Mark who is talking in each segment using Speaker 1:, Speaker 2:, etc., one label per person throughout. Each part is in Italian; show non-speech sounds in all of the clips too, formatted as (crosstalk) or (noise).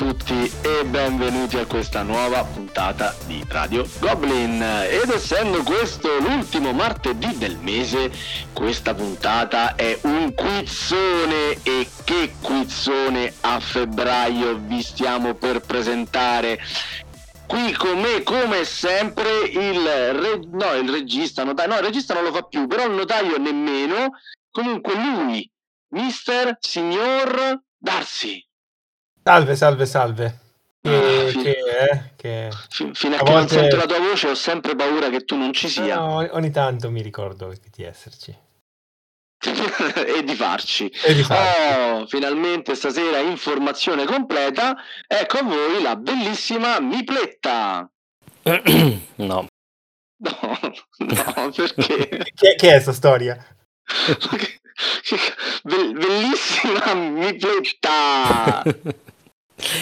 Speaker 1: tutti e benvenuti a questa nuova puntata di Radio Goblin. Ed essendo questo l'ultimo martedì del mese, questa puntata è un quizzone e che quizzone a febbraio vi stiamo per presentare qui con me come sempre il, re... no, il regista, notaio, no il regista non lo fa più, però il notaio nemmeno, comunque lui, mister, signor Darsi.
Speaker 2: Salve, salve, salve. Che,
Speaker 1: Ah, fi-
Speaker 2: che, eh, che...
Speaker 1: F- fino a,
Speaker 2: A
Speaker 1: che non
Speaker 2: volte-
Speaker 1: sento la tua voce ho sempre paura che tu non ci sia
Speaker 2: No, ogni tanto mi ricordo di esserci. (laughs)
Speaker 1: e di farci.
Speaker 2: E di farci.
Speaker 1: Oh, finalmente stasera informazione completa. Ecco a voi la bellissima Mipletta. (coughs)
Speaker 3: no,
Speaker 1: No, (laughs) no, perché?
Speaker 2: Che, che è sta storia? (laughs)
Speaker 1: Be- bellissima Mipletta. (laughs)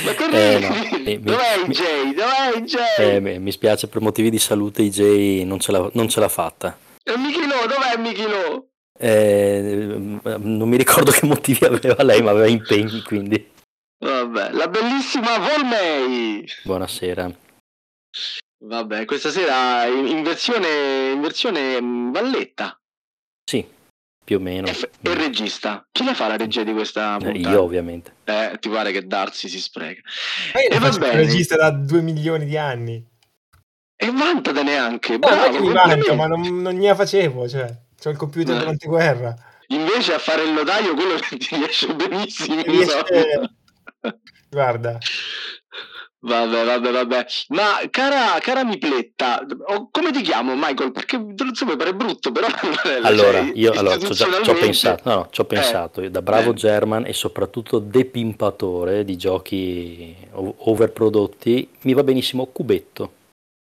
Speaker 1: Ma che
Speaker 3: Eh, no, mi-
Speaker 1: Dov'è
Speaker 3: mi-
Speaker 1: Jay? Dov'è Jay?
Speaker 3: eh, mi spiace per motivi di salute IJ non ce l'ha, non ce l'ha fatta.
Speaker 1: E Michilo, dov'è Michilo?
Speaker 3: Eh, non mi ricordo che motivi aveva lei, ma aveva impegni, quindi
Speaker 1: Vabbè, la bellissima Volmei.
Speaker 3: buonasera.
Speaker 1: Vabbè, questa sera in, in versione, in versione mm, Valletta
Speaker 3: Sì, più o meno.
Speaker 1: e, f- e regista. Chi la fa la regia di questa
Speaker 3: Eh,
Speaker 1: puntata?
Speaker 3: io ovviamente.
Speaker 1: Eh, ti pare che Darsi si spreca.
Speaker 2: Io
Speaker 1: E va
Speaker 2: faccio il
Speaker 1: bene.
Speaker 2: regista da due milioni di anni.
Speaker 1: E vantatene anche,
Speaker 2: No, non è
Speaker 1: bravo.
Speaker 2: che mi vanto, ma non, non ne facevo, cioè, c'ho il computer
Speaker 1: Eh.
Speaker 2: dell'anteguerra.
Speaker 1: Invece a fare il notaio quello che (laughs) ti riesce benissimo.
Speaker 2: Riesce-
Speaker 1: so.
Speaker 2: Guarda,
Speaker 1: Vabbè, vabbè, vabbè. Ma cara, cara Mipletta, come ti chiamo Michael? Perché mi pare brutto, però...
Speaker 3: Allora,
Speaker 1: cioè,
Speaker 3: io allora, ci ho pensato, no, no, ci ho pensato, io da bravo
Speaker 1: eh.
Speaker 3: German e soprattutto depimpatore di giochi overprodotti, mi va benissimo Cubetto.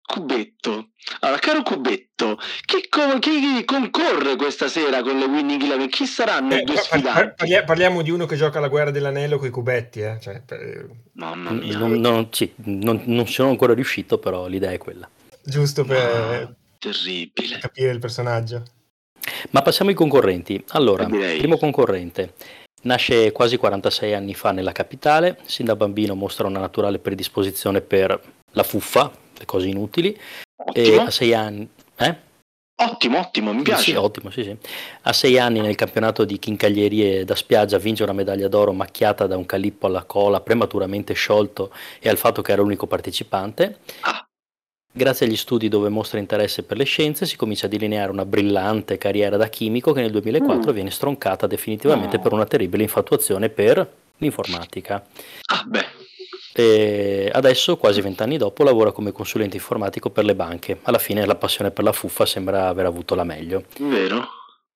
Speaker 1: Cubetto. Allora, caro Cubetto, chi, co- chi concorre questa sera con le Winning Eleven? Chi saranno i
Speaker 2: eh,
Speaker 1: due
Speaker 2: par- par-
Speaker 1: sfidanti?
Speaker 2: parlia- parliamo di uno che gioca alla guerra dell'anello con i cubetti, eh. cioè, per-
Speaker 1: Mamma
Speaker 3: Non,
Speaker 1: mia.
Speaker 3: non- non- sì, non- non ci sono ancora riuscito, però l'idea è quella.
Speaker 2: giusto per
Speaker 1: terribile.
Speaker 2: capire il personaggio.
Speaker 3: Ma passiamo ai concorrenti. Allora,
Speaker 1: Direi.
Speaker 3: primo concorrente. Nasce quasi 46 anni fa nella capitale, sin da bambino mostra una naturale predisposizione per la fuffa, le cose inutili, e a 6 anni... Eh?
Speaker 1: ottimo, ottimo, mi piace.
Speaker 3: Sì, ottimo, sì, sì. A sei anni nel campionato di chincaglierie da spiaggia vince una medaglia d'oro macchiata da un calippo alla cola prematuramente sciolto e al fatto che era l'unico partecipante.
Speaker 1: Ah.
Speaker 3: Grazie agli studi dove mostra interesse per le scienze si comincia a delineare una brillante carriera da chimico che nel 2004
Speaker 1: Mm.
Speaker 3: viene stroncata definitivamente
Speaker 1: No.
Speaker 3: per una terribile infatuazione per l'informatica.
Speaker 1: Ah, beh,
Speaker 3: E adesso, quasi vent'anni dopo, lavora come consulente informatico per le banche. Alla fine la passione per la fuffa sembra aver avuto la meglio.
Speaker 1: vero.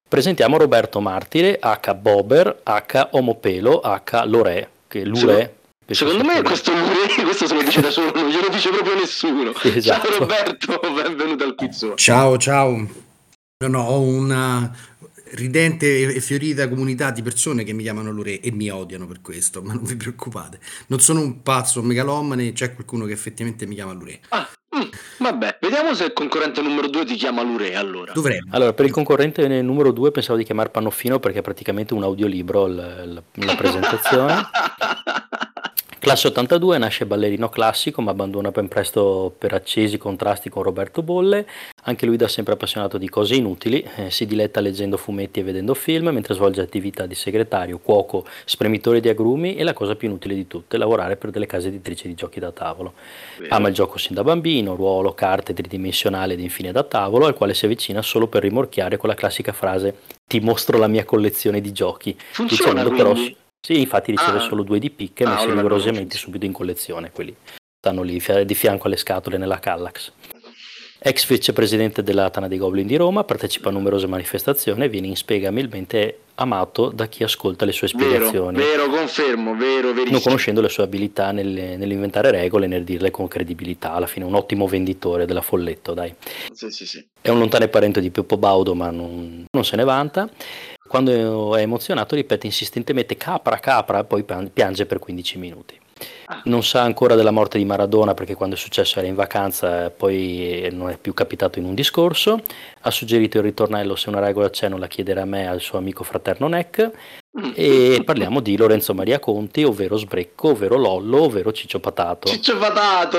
Speaker 3: Presentiamo Roberto Martire, H. Bober, H. Omopelo, H. Lorè, che penso
Speaker 1: Secondo me questo Lure, (laughs) questo se lo dice da solo, non glielo dice proprio nessuno.
Speaker 3: Sì, esatto.
Speaker 1: Ciao Roberto, (laughs) benvenuto al quizzone.
Speaker 4: Ciao, ciao. No, no, ho una ridente e fiorita comunità di persone che mi chiamano Lure e mi odiano per questo, (laughs) ma non vi preoccupate. Non sono un pazzo un megalomane, c'è qualcuno che effettivamente mi chiama Lure.
Speaker 1: Ah, mm, vabbè, vediamo se il concorrente numero 2 ti chiama Lure allora.
Speaker 4: Dovremmo.
Speaker 3: Allora, per il concorrente numero 2 pensavo di chiamare Pannofino perché è praticamente un audiolibro l- l- la presentazione. (laughs) Classe 82 nasce ballerino classico ma abbandona ben presto per accesi contrasti con Roberto Bolle, anche lui da sempre appassionato di cose inutili, eh, si diletta leggendo fumetti e vedendo film mentre svolge attività di segretario, cuoco, spremitore di agrumi e la cosa più inutile di tutte, lavorare per delle case editrici di giochi da tavolo.
Speaker 1: Vero.
Speaker 3: Ama il gioco sin da bambino, ruolo, carte, tridimensionale ed infine da tavolo, al quale si avvicina solo per rimorchiare con la classica frase ti mostro la mia collezione di giochi.
Speaker 1: Funziona
Speaker 3: però
Speaker 1: quindi?
Speaker 3: Sì, infatti riceve
Speaker 1: Ah.
Speaker 3: solo due di picche
Speaker 1: Ah,
Speaker 3: messi rigorosamente subito in collezione, quelli stanno lì di fianco alle scatole nella Callax. Ex vicepresidente della Tana dei Goblin di Roma, partecipa a numerose manifestazioni e viene inspiegabilmente amato da chi ascolta le sue
Speaker 1: Vero,
Speaker 3: spiegazioni
Speaker 1: vero, confermo, vero, verissimo.
Speaker 3: non conoscendo le sue abilità nel- nell'inventare regole e nel dirle con credibilità. Alla fine un ottimo venditore della folletto, dai.
Speaker 1: Sì, sì, sì.
Speaker 3: È un lontano parente di Pippo Baudo, ma non, non se ne vanta. Quando è emozionato ripete insistentemente capra, capra, poi pian- piange per 15 minuti.
Speaker 1: Ah.
Speaker 3: Non sa ancora della morte di Maradona perché quando è successo era in vacanza, poi non è più capitato in un discorso. Ha suggerito il ritornello se una regola c'è non la chiedere a me, al suo amico fraterno Neck.
Speaker 1: Mm.
Speaker 3: e parliamo di Lorenzo Maria Conti, ovvero Sbrecco, ovvero Lollo, ovvero Ciccio Patato.
Speaker 1: Ciccio Patato!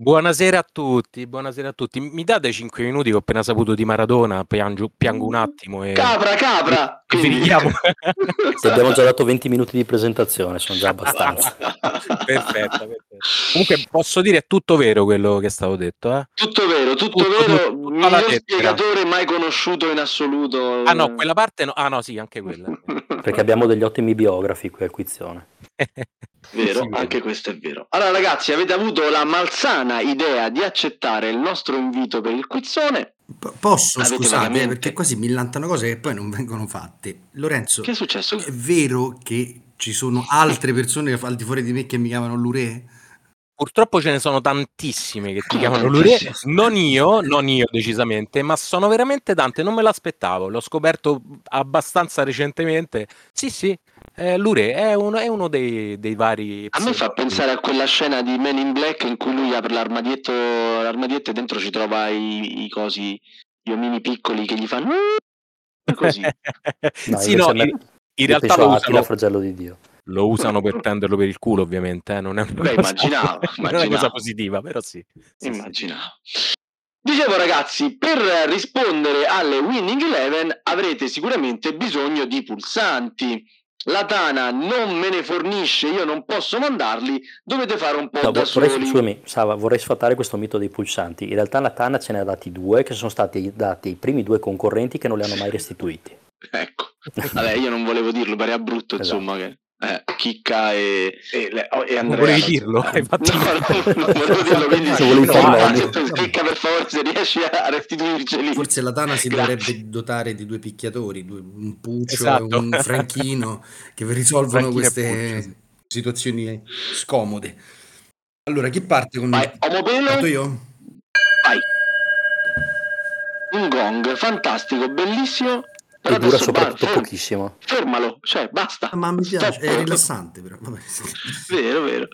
Speaker 5: Buonasera a tutti, buonasera a tutti. Mi date 5 minuti che ho appena saputo di Maradona, piango, piango un attimo e,
Speaker 1: Capra, capra!
Speaker 5: e finiamo. (laughs)
Speaker 3: Abbiamo già dato 20 minuti di presentazione, sono già abbastanza. (laughs)
Speaker 5: perfetto, perfetto. Comunque posso dire è tutto vero quello che è stato detto, eh?
Speaker 1: Tutto vero, tutto,
Speaker 5: Tutto,
Speaker 1: vero.
Speaker 5: tutto,
Speaker 1: Miglior spiegatore mai conosciuto in assoluto.
Speaker 5: Ah no, quella parte no. Ah no, sì, anche quella. (laughs)
Speaker 3: Perché abbiamo degli ottimi biografi qui al Quizione. (laughs)
Speaker 1: Vero,
Speaker 5: Sì,
Speaker 1: anche questo è vero. Allora ragazzi, avete avuto la malsana idea di accettare il nostro invito per il quizzone.
Speaker 4: Po- Posso,
Speaker 1: Avete
Speaker 4: scusate,
Speaker 1: vagamente-
Speaker 4: perché qua si millantano cose che poi non vengono fatte. Lorenzo,
Speaker 1: Che è successo?
Speaker 4: è vero che ci sono altre persone al di fuori di me che mi chiamano Lure?
Speaker 5: Purtroppo ce ne sono tantissime che ti
Speaker 1: Come
Speaker 5: chiamano Lure, non io, non io decisamente, ma sono veramente tante, non me l'aspettavo, l'ho scoperto abbastanza recentemente. Sì, sì, eh, Lure è uno, è uno dei, dei vari...
Speaker 1: A me fa pensare a quella scena di Men in Black in cui lui apre l'armadietto, l'armadietto e dentro ci trova i, i cosi, gli omini piccoli che gli fanno (laughs) così.
Speaker 3: No,
Speaker 5: sì, no, in, realtà lo usano,
Speaker 3: Fragello di Dio.
Speaker 5: Lo usano per prenderlo per il culo, ovviamente, eh, non è una
Speaker 1: Beh,
Speaker 5: cosa,
Speaker 1: immaginavo, (laughs)
Speaker 5: non è una cosa positiva, però sì. Sì, sì.
Speaker 1: Immaginavo. Dicevo ragazzi, per rispondere alle Winning Eleven avrete sicuramente bisogno di pulsanti. La Tana non me ne fornisce, io non posso mandarli, dovete fare un po'
Speaker 3: No,
Speaker 1: da
Speaker 3: vo- vorrei,
Speaker 1: soli.
Speaker 3: scusami, Sava, vorrei sfatare questo mito dei pulsanti. In realtà la Tana ce ne ha dati due, che sono stati dati ai primi due concorrenti che non li hanno mai restituiti.
Speaker 1: Ecco, vabbè, io non volevo dirlo, pare brutto,
Speaker 3: Esatto.
Speaker 1: insomma, che eh, Chicca e, e, le- oh, e Andrea.
Speaker 5: volevi dirlo? Hai fatto-
Speaker 1: No, no, non volevo dirlo, quindi (laughs)
Speaker 3: Se volevi.
Speaker 1: Chicca per favore se riesci a restituirceli.
Speaker 4: Forse la Tana si
Speaker 1: Grazie.
Speaker 4: dovrebbe dotare di due picchiatori, due- un Puccio
Speaker 5: Esatto.
Speaker 4: e un Franchino che risolvono queste situazioni scomode. Allora, chi parte con
Speaker 1: Vai,
Speaker 4: Parto io?
Speaker 1: vai. Un gong, fantastico, bellissimo. Però
Speaker 3: E dura soprattutto
Speaker 1: ferm-
Speaker 3: pochissimo.
Speaker 1: fermalo, cioè basta.
Speaker 4: Ma mi piace,
Speaker 1: Stop.
Speaker 4: è rilassante però. Vabbè.
Speaker 1: Vero, vero.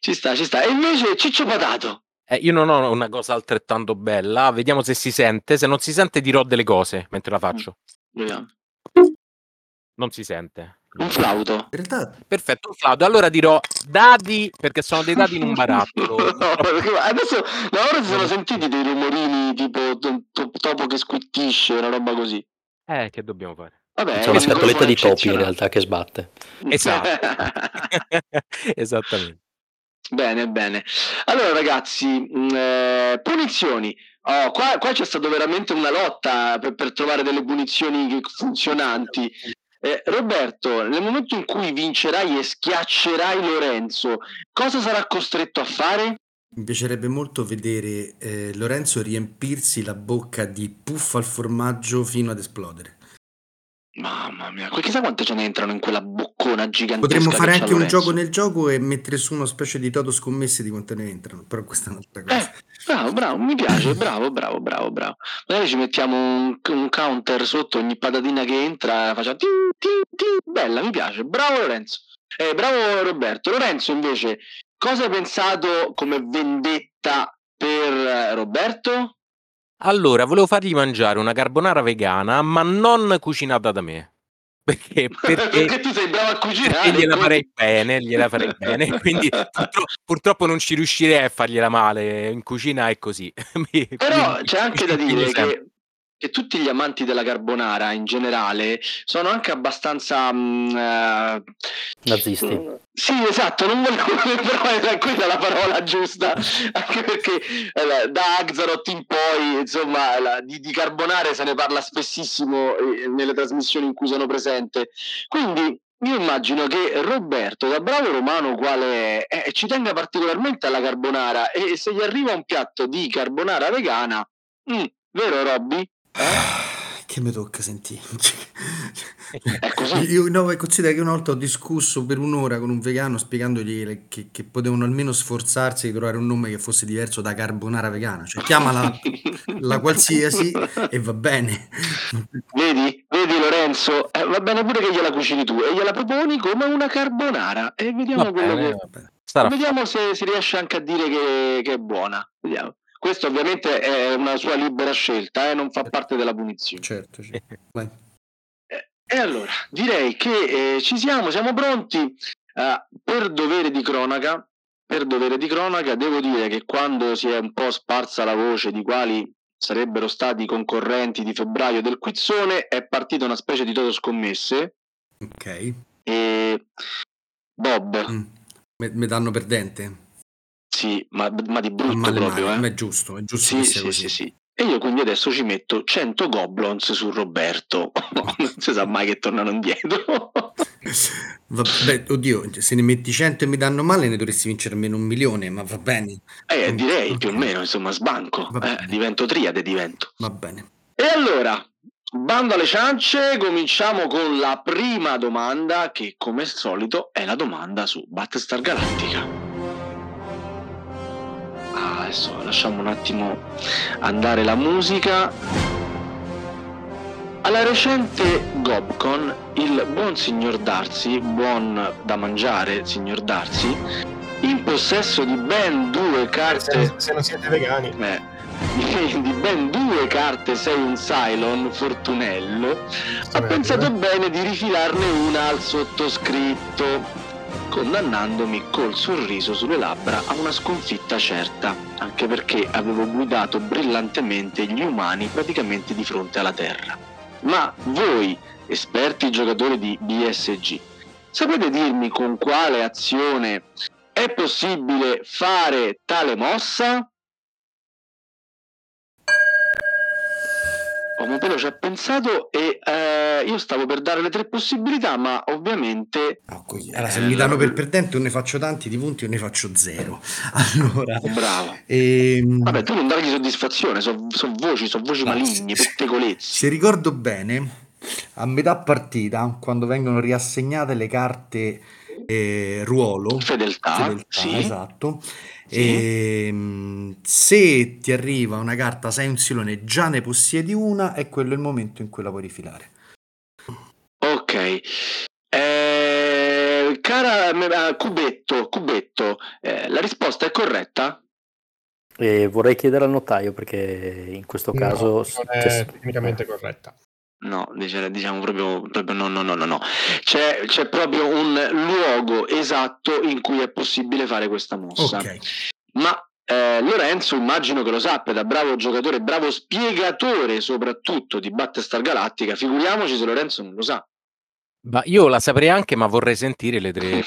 Speaker 1: Ci sta, ci sta. E invece Ciccio Patato.
Speaker 5: Eh, io non ho una cosa altrettanto bella, vediamo se si sente. Se non si sente dirò delle cose mentre la faccio.
Speaker 1: Vediamo.
Speaker 5: Non si sente.
Speaker 1: Un flauto.
Speaker 4: In realtà
Speaker 5: Perfetto, un flauto. Allora dirò dadi, perché sono dei dadi in un barattolo. (laughs)
Speaker 1: No, perché adesso no, ora si sono sentiti dei rumorini tipo to- to- topo che squittisce, una roba così.
Speaker 5: Eh, che dobbiamo fare?
Speaker 1: Vabbè,
Speaker 3: C'è una scatoletta di topi in realtà che sbatte.
Speaker 5: Esatto. (laughs) Esattamente.
Speaker 1: bene, bene. Allora ragazzi, mh, eh, punizioni. Oh, qua, qua c'è stata veramente una lotta per, per trovare delle punizioni funzionanti. Eh, Roberto, nel momento in cui vincerai e schiaccerai Lorenzo, cosa sarà costretto a fare?
Speaker 4: Mi piacerebbe molto vedere eh, Lorenzo riempirsi la bocca di puff al formaggio fino ad esplodere.
Speaker 1: Mamma mia, chissà quante ce ne entrano in quella boccona gigantesca.
Speaker 4: Potremmo fare anche un gioco nel gioco e mettere su una specie di toto scommesse di quante ne entrano, però questa è un'altra cosa.
Speaker 1: Eh, bravo, bravo, mi piace, bravo, bravo, bravo, bravo. Magari ci mettiamo un, un counter sotto ogni patatina che entra, facciamo tin, tin, tin. bella, mi piace, bravo Lorenzo. Eh, bravo Roberto. Lorenzo invece, cosa hai pensato come vendetta per eh, Roberto?
Speaker 5: Allora, volevo fargli mangiare una carbonara vegana, ma non cucinata da me. Perché? (laughs) Perché,
Speaker 1: Perché tu sei bravo a cucinare.
Speaker 5: perché gliela farei bene, gliela farei (laughs) bene. Quindi purtro- purtroppo non ci riuscirei a fargliela male. In cucina è così. (laughs)
Speaker 1: Però
Speaker 5: quindi
Speaker 1: c'è anche da dire che, che tutti gli amanti della carbonara in generale sono anche abbastanza... mm, eh,
Speaker 3: Nazisti.
Speaker 1: Sì, esatto, non volevo (laughs) però quella la parola giusta, (laughs) anche perché eh, da Axaroth in poi, insomma, la- di, di carbonare se ne parla spessissimo eh, nelle trasmissioni in cui sono presente. Quindi io immagino che Roberto, da bravo romano quale è, eh, ci tenga particolarmente alla carbonara e se gli arriva un piatto di carbonara vegana, mm, vero Robby?
Speaker 4: Che mi tocca sentire.
Speaker 1: È così.
Speaker 4: Io no, considera che una volta ho discusso per un'ora con un vegano spiegandogli che, che potevano almeno sforzarsi di trovare un nome che fosse diverso da carbonara vegana. Cioè, chiamala (laughs) la qualsiasi e va bene.
Speaker 1: Vedi, vedi Lorenzo, Eh, va bene pure che gliela cucini tu e gliela proponi come una carbonara e vediamo
Speaker 5: bene,
Speaker 1: che... Vediamo se si riesce anche a dire che, che è buona. Vediamo. Questo ovviamente è una sua libera scelta, eh, non fa parte della punizione.
Speaker 4: Certo, certo. (laughs)
Speaker 1: E allora, direi che eh, ci siamo, siamo pronti. Eh, per dovere di cronaca, per dovere di cronaca, devo dire che quando si è un po' sparsa la voce di quali sarebbero stati i concorrenti di febbraio del quizzone, è partita una specie di toto scommesse.
Speaker 4: Ok.
Speaker 1: E Bob,
Speaker 4: Mm. Me, me danno perdente?
Speaker 1: Sì, ma, ma di brutto
Speaker 4: male
Speaker 1: proprio,
Speaker 4: male,
Speaker 1: eh.
Speaker 4: ma è giusto, è giusto
Speaker 1: Sì, sì, sì, sì. E io quindi adesso ci metto 100 goblins su Roberto. (laughs) non si sa mai che tornano indietro. (laughs)
Speaker 4: Vabbè, oddio, se ne metti 100 e mi danno male ne dovresti vincere almeno un milione, ma va bene,
Speaker 1: eh, direi più o meno, insomma, sbanco. Eh, divento triade, divento.
Speaker 4: va bene.
Speaker 1: E allora, bando alle ciance, cominciamo con la prima domanda che, come al solito, è la domanda su Battlestar Galactica. Adesso lasciamo un attimo andare la musica. Alla recente Gobcon, il buon signor Darcy, buon da mangiare signor Darcy, in possesso di ben due carte
Speaker 2: Se, se non siete vegani.
Speaker 1: eh, (laughs) di, ben due carte sei un Cylon Fortunello ha pensato
Speaker 2: eh.
Speaker 1: bene di rifilarne una al sottoscritto condannandomi col sorriso sulle labbra a una sconfitta certa anche perché avevo guidato brillantemente gli umani praticamente di fronte alla Terra ma voi esperti giocatori di BSG sapete dirmi con quale azione è possibile fare tale mossa? Omopelo ci ha pensato e eh, io stavo per dare le tre possibilità, ma ovviamente
Speaker 4: così. Allora, se mi danno per perdente, io ne faccio tanti di punti, io ne faccio zero. (laughs) Allora,
Speaker 1: bravo.
Speaker 4: ehm,
Speaker 1: Vabbè, tu non dargli soddisfazione, sono voci, sono voci
Speaker 4: No,
Speaker 1: maligne,
Speaker 4: se-
Speaker 1: pettegolezzi.
Speaker 4: Se ricordo bene, a metà partita, quando vengono riassegnate le carte eh, ruolo,
Speaker 1: Fedeltà,
Speaker 4: fedeltà,
Speaker 1: sì.
Speaker 4: esatto,
Speaker 1: Sì.
Speaker 4: ehm, se ti arriva una carta sei un silone già ne possiedi una, è quello il momento in cui la puoi rifilare.
Speaker 1: Ok. Eh, cara eh, Cubetto, Cubetto, eh, la risposta è corretta?
Speaker 3: E vorrei chiedere al notaio perché in questo
Speaker 2: No,
Speaker 3: caso...
Speaker 2: non è tecnicamente corretta.
Speaker 1: No, diciamo proprio, proprio no, no, no, no, no. C'è, c'è proprio un luogo esatto in cui è possibile fare questa mossa.
Speaker 4: Ok,
Speaker 1: Ma eh, Lorenzo immagino che lo sappia, da bravo giocatore, bravo spiegatore soprattutto di Battlestar Galactica, figuriamoci se Lorenzo non lo sa.
Speaker 5: Ma io la saprei anche, ma vorrei sentire le tre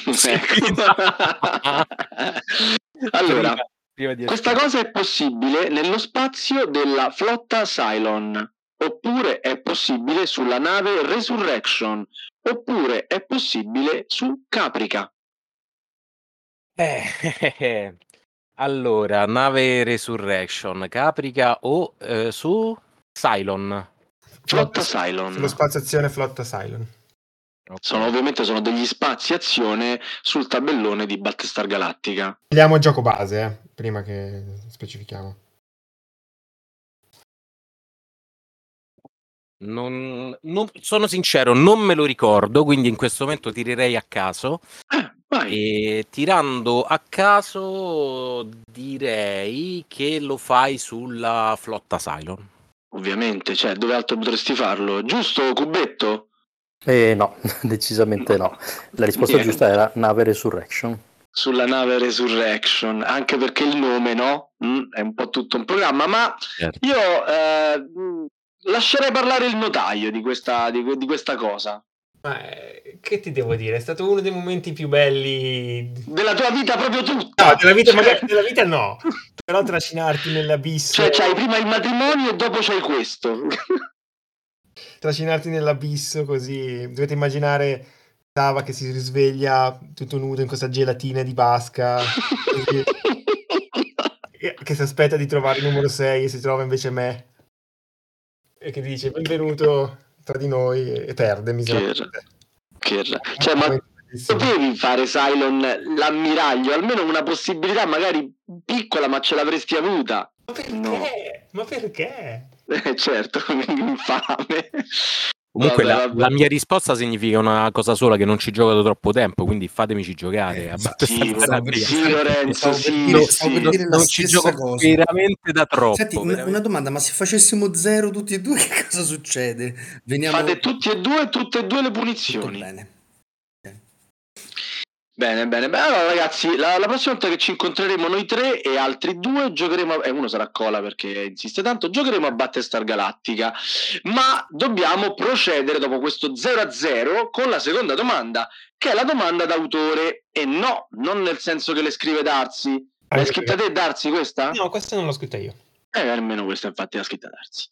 Speaker 5: (laughs) (laughs) (laughs)
Speaker 1: allora,
Speaker 5: Prima- prima di
Speaker 1: questa cosa è possibile nello spazio della flotta Cylon, oppure è possibile sulla nave Resurrection, oppure è possibile su Caprica.
Speaker 5: Eh, eh, (laughs) eh. allora, nave Resurrection, Caprica o eh, su Cylon?
Speaker 1: Flotta Cylon.
Speaker 2: Sullo spazio azione flotta Cylon.
Speaker 5: Ok.
Speaker 1: Sono, ovviamente sono degli spazi azione sul tabellone di Battlestar Galactica.
Speaker 2: Vediamo il gioco base, eh, prima che specifichiamo.
Speaker 5: Non, non- sono sincero, non me lo ricordo, quindi in questo momento tirerei a caso.
Speaker 1: Vai.
Speaker 5: E tirando a caso direi che lo fai sulla flotta Cylon.
Speaker 1: Ovviamente, cioè, dove altro potresti farlo? Giusto, Cubetto?
Speaker 3: Eh, no, (laughs) decisamente no. La risposta
Speaker 1: Niente.
Speaker 3: giusta era nave Resurrection.
Speaker 1: Sulla nave Resurrection, anche perché il nome, no? Mm, è un po' tutto un programma, ma
Speaker 5: Certo.
Speaker 1: io eh, mm, lascerei parlare il notaio di questa, di, di questa cosa.
Speaker 2: Ma eh, che ti devo dire? È stato uno dei momenti più belli.
Speaker 1: Della tua vita proprio tutta.
Speaker 2: No, della vita,
Speaker 1: Cioè-
Speaker 2: magari, della vita no. Però trascinarti nell'abisso.
Speaker 1: Cioè, c'hai prima il matrimonio e dopo c'hai questo. (laughs)
Speaker 2: Trascinarti nell'abisso così. Dovete immaginare Sava che si risveglia tutto nudo in questa gelatina di Basca. (laughs) che si aspetta di trovare il numero 6 e si trova invece me. E che dice benvenuto tra di noi e perde miseramente.
Speaker 1: Che ra- cioè, ma potevi fare Cylon l'ammiraglio, almeno una possibilità magari piccola, ma ce l'avresti avuta.
Speaker 2: Ma perché?
Speaker 1: No.
Speaker 2: Ma perché?
Speaker 1: Eh, certo, (laughs) infame.
Speaker 5: Comunque
Speaker 1: Vabbè,
Speaker 5: la,
Speaker 1: vabbè.
Speaker 5: la mia risposta significa una cosa sola, che non ci gioco da troppo tempo, quindi fatemici giocare.
Speaker 4: Eh,
Speaker 5: a
Speaker 4: sì,
Speaker 1: Sì, Lorenzo, sì,
Speaker 4: dire-
Speaker 1: sì.
Speaker 5: non, non ci gioco
Speaker 4: cosa.
Speaker 5: veramente da troppo.
Speaker 4: Senti, una,
Speaker 5: veramente.
Speaker 4: una domanda, ma se facessimo zero tutti e due, (laughs) che cosa succede? Veniamo
Speaker 1: Fate tutti e due, tutte e due le
Speaker 4: tutto
Speaker 1: punizioni.
Speaker 4: bene.
Speaker 1: Bene, bene, bene. Allora, ragazzi, la, la prossima volta che ci incontreremo noi tre e altri due, giocheremo. E uno sarà Cola perché insiste tanto. Giocheremo a Battlestar Galactica. Ma dobbiamo procedere dopo questo 0 a 0 con la seconda domanda, che è la domanda d'autore. E no, non nel senso che le scrive Darsi. L'hai scritta te, Darsi, questa?
Speaker 2: No, questa non l'ho scritta io.
Speaker 1: Eh, almeno questa infatti l'ha scritta Darsi.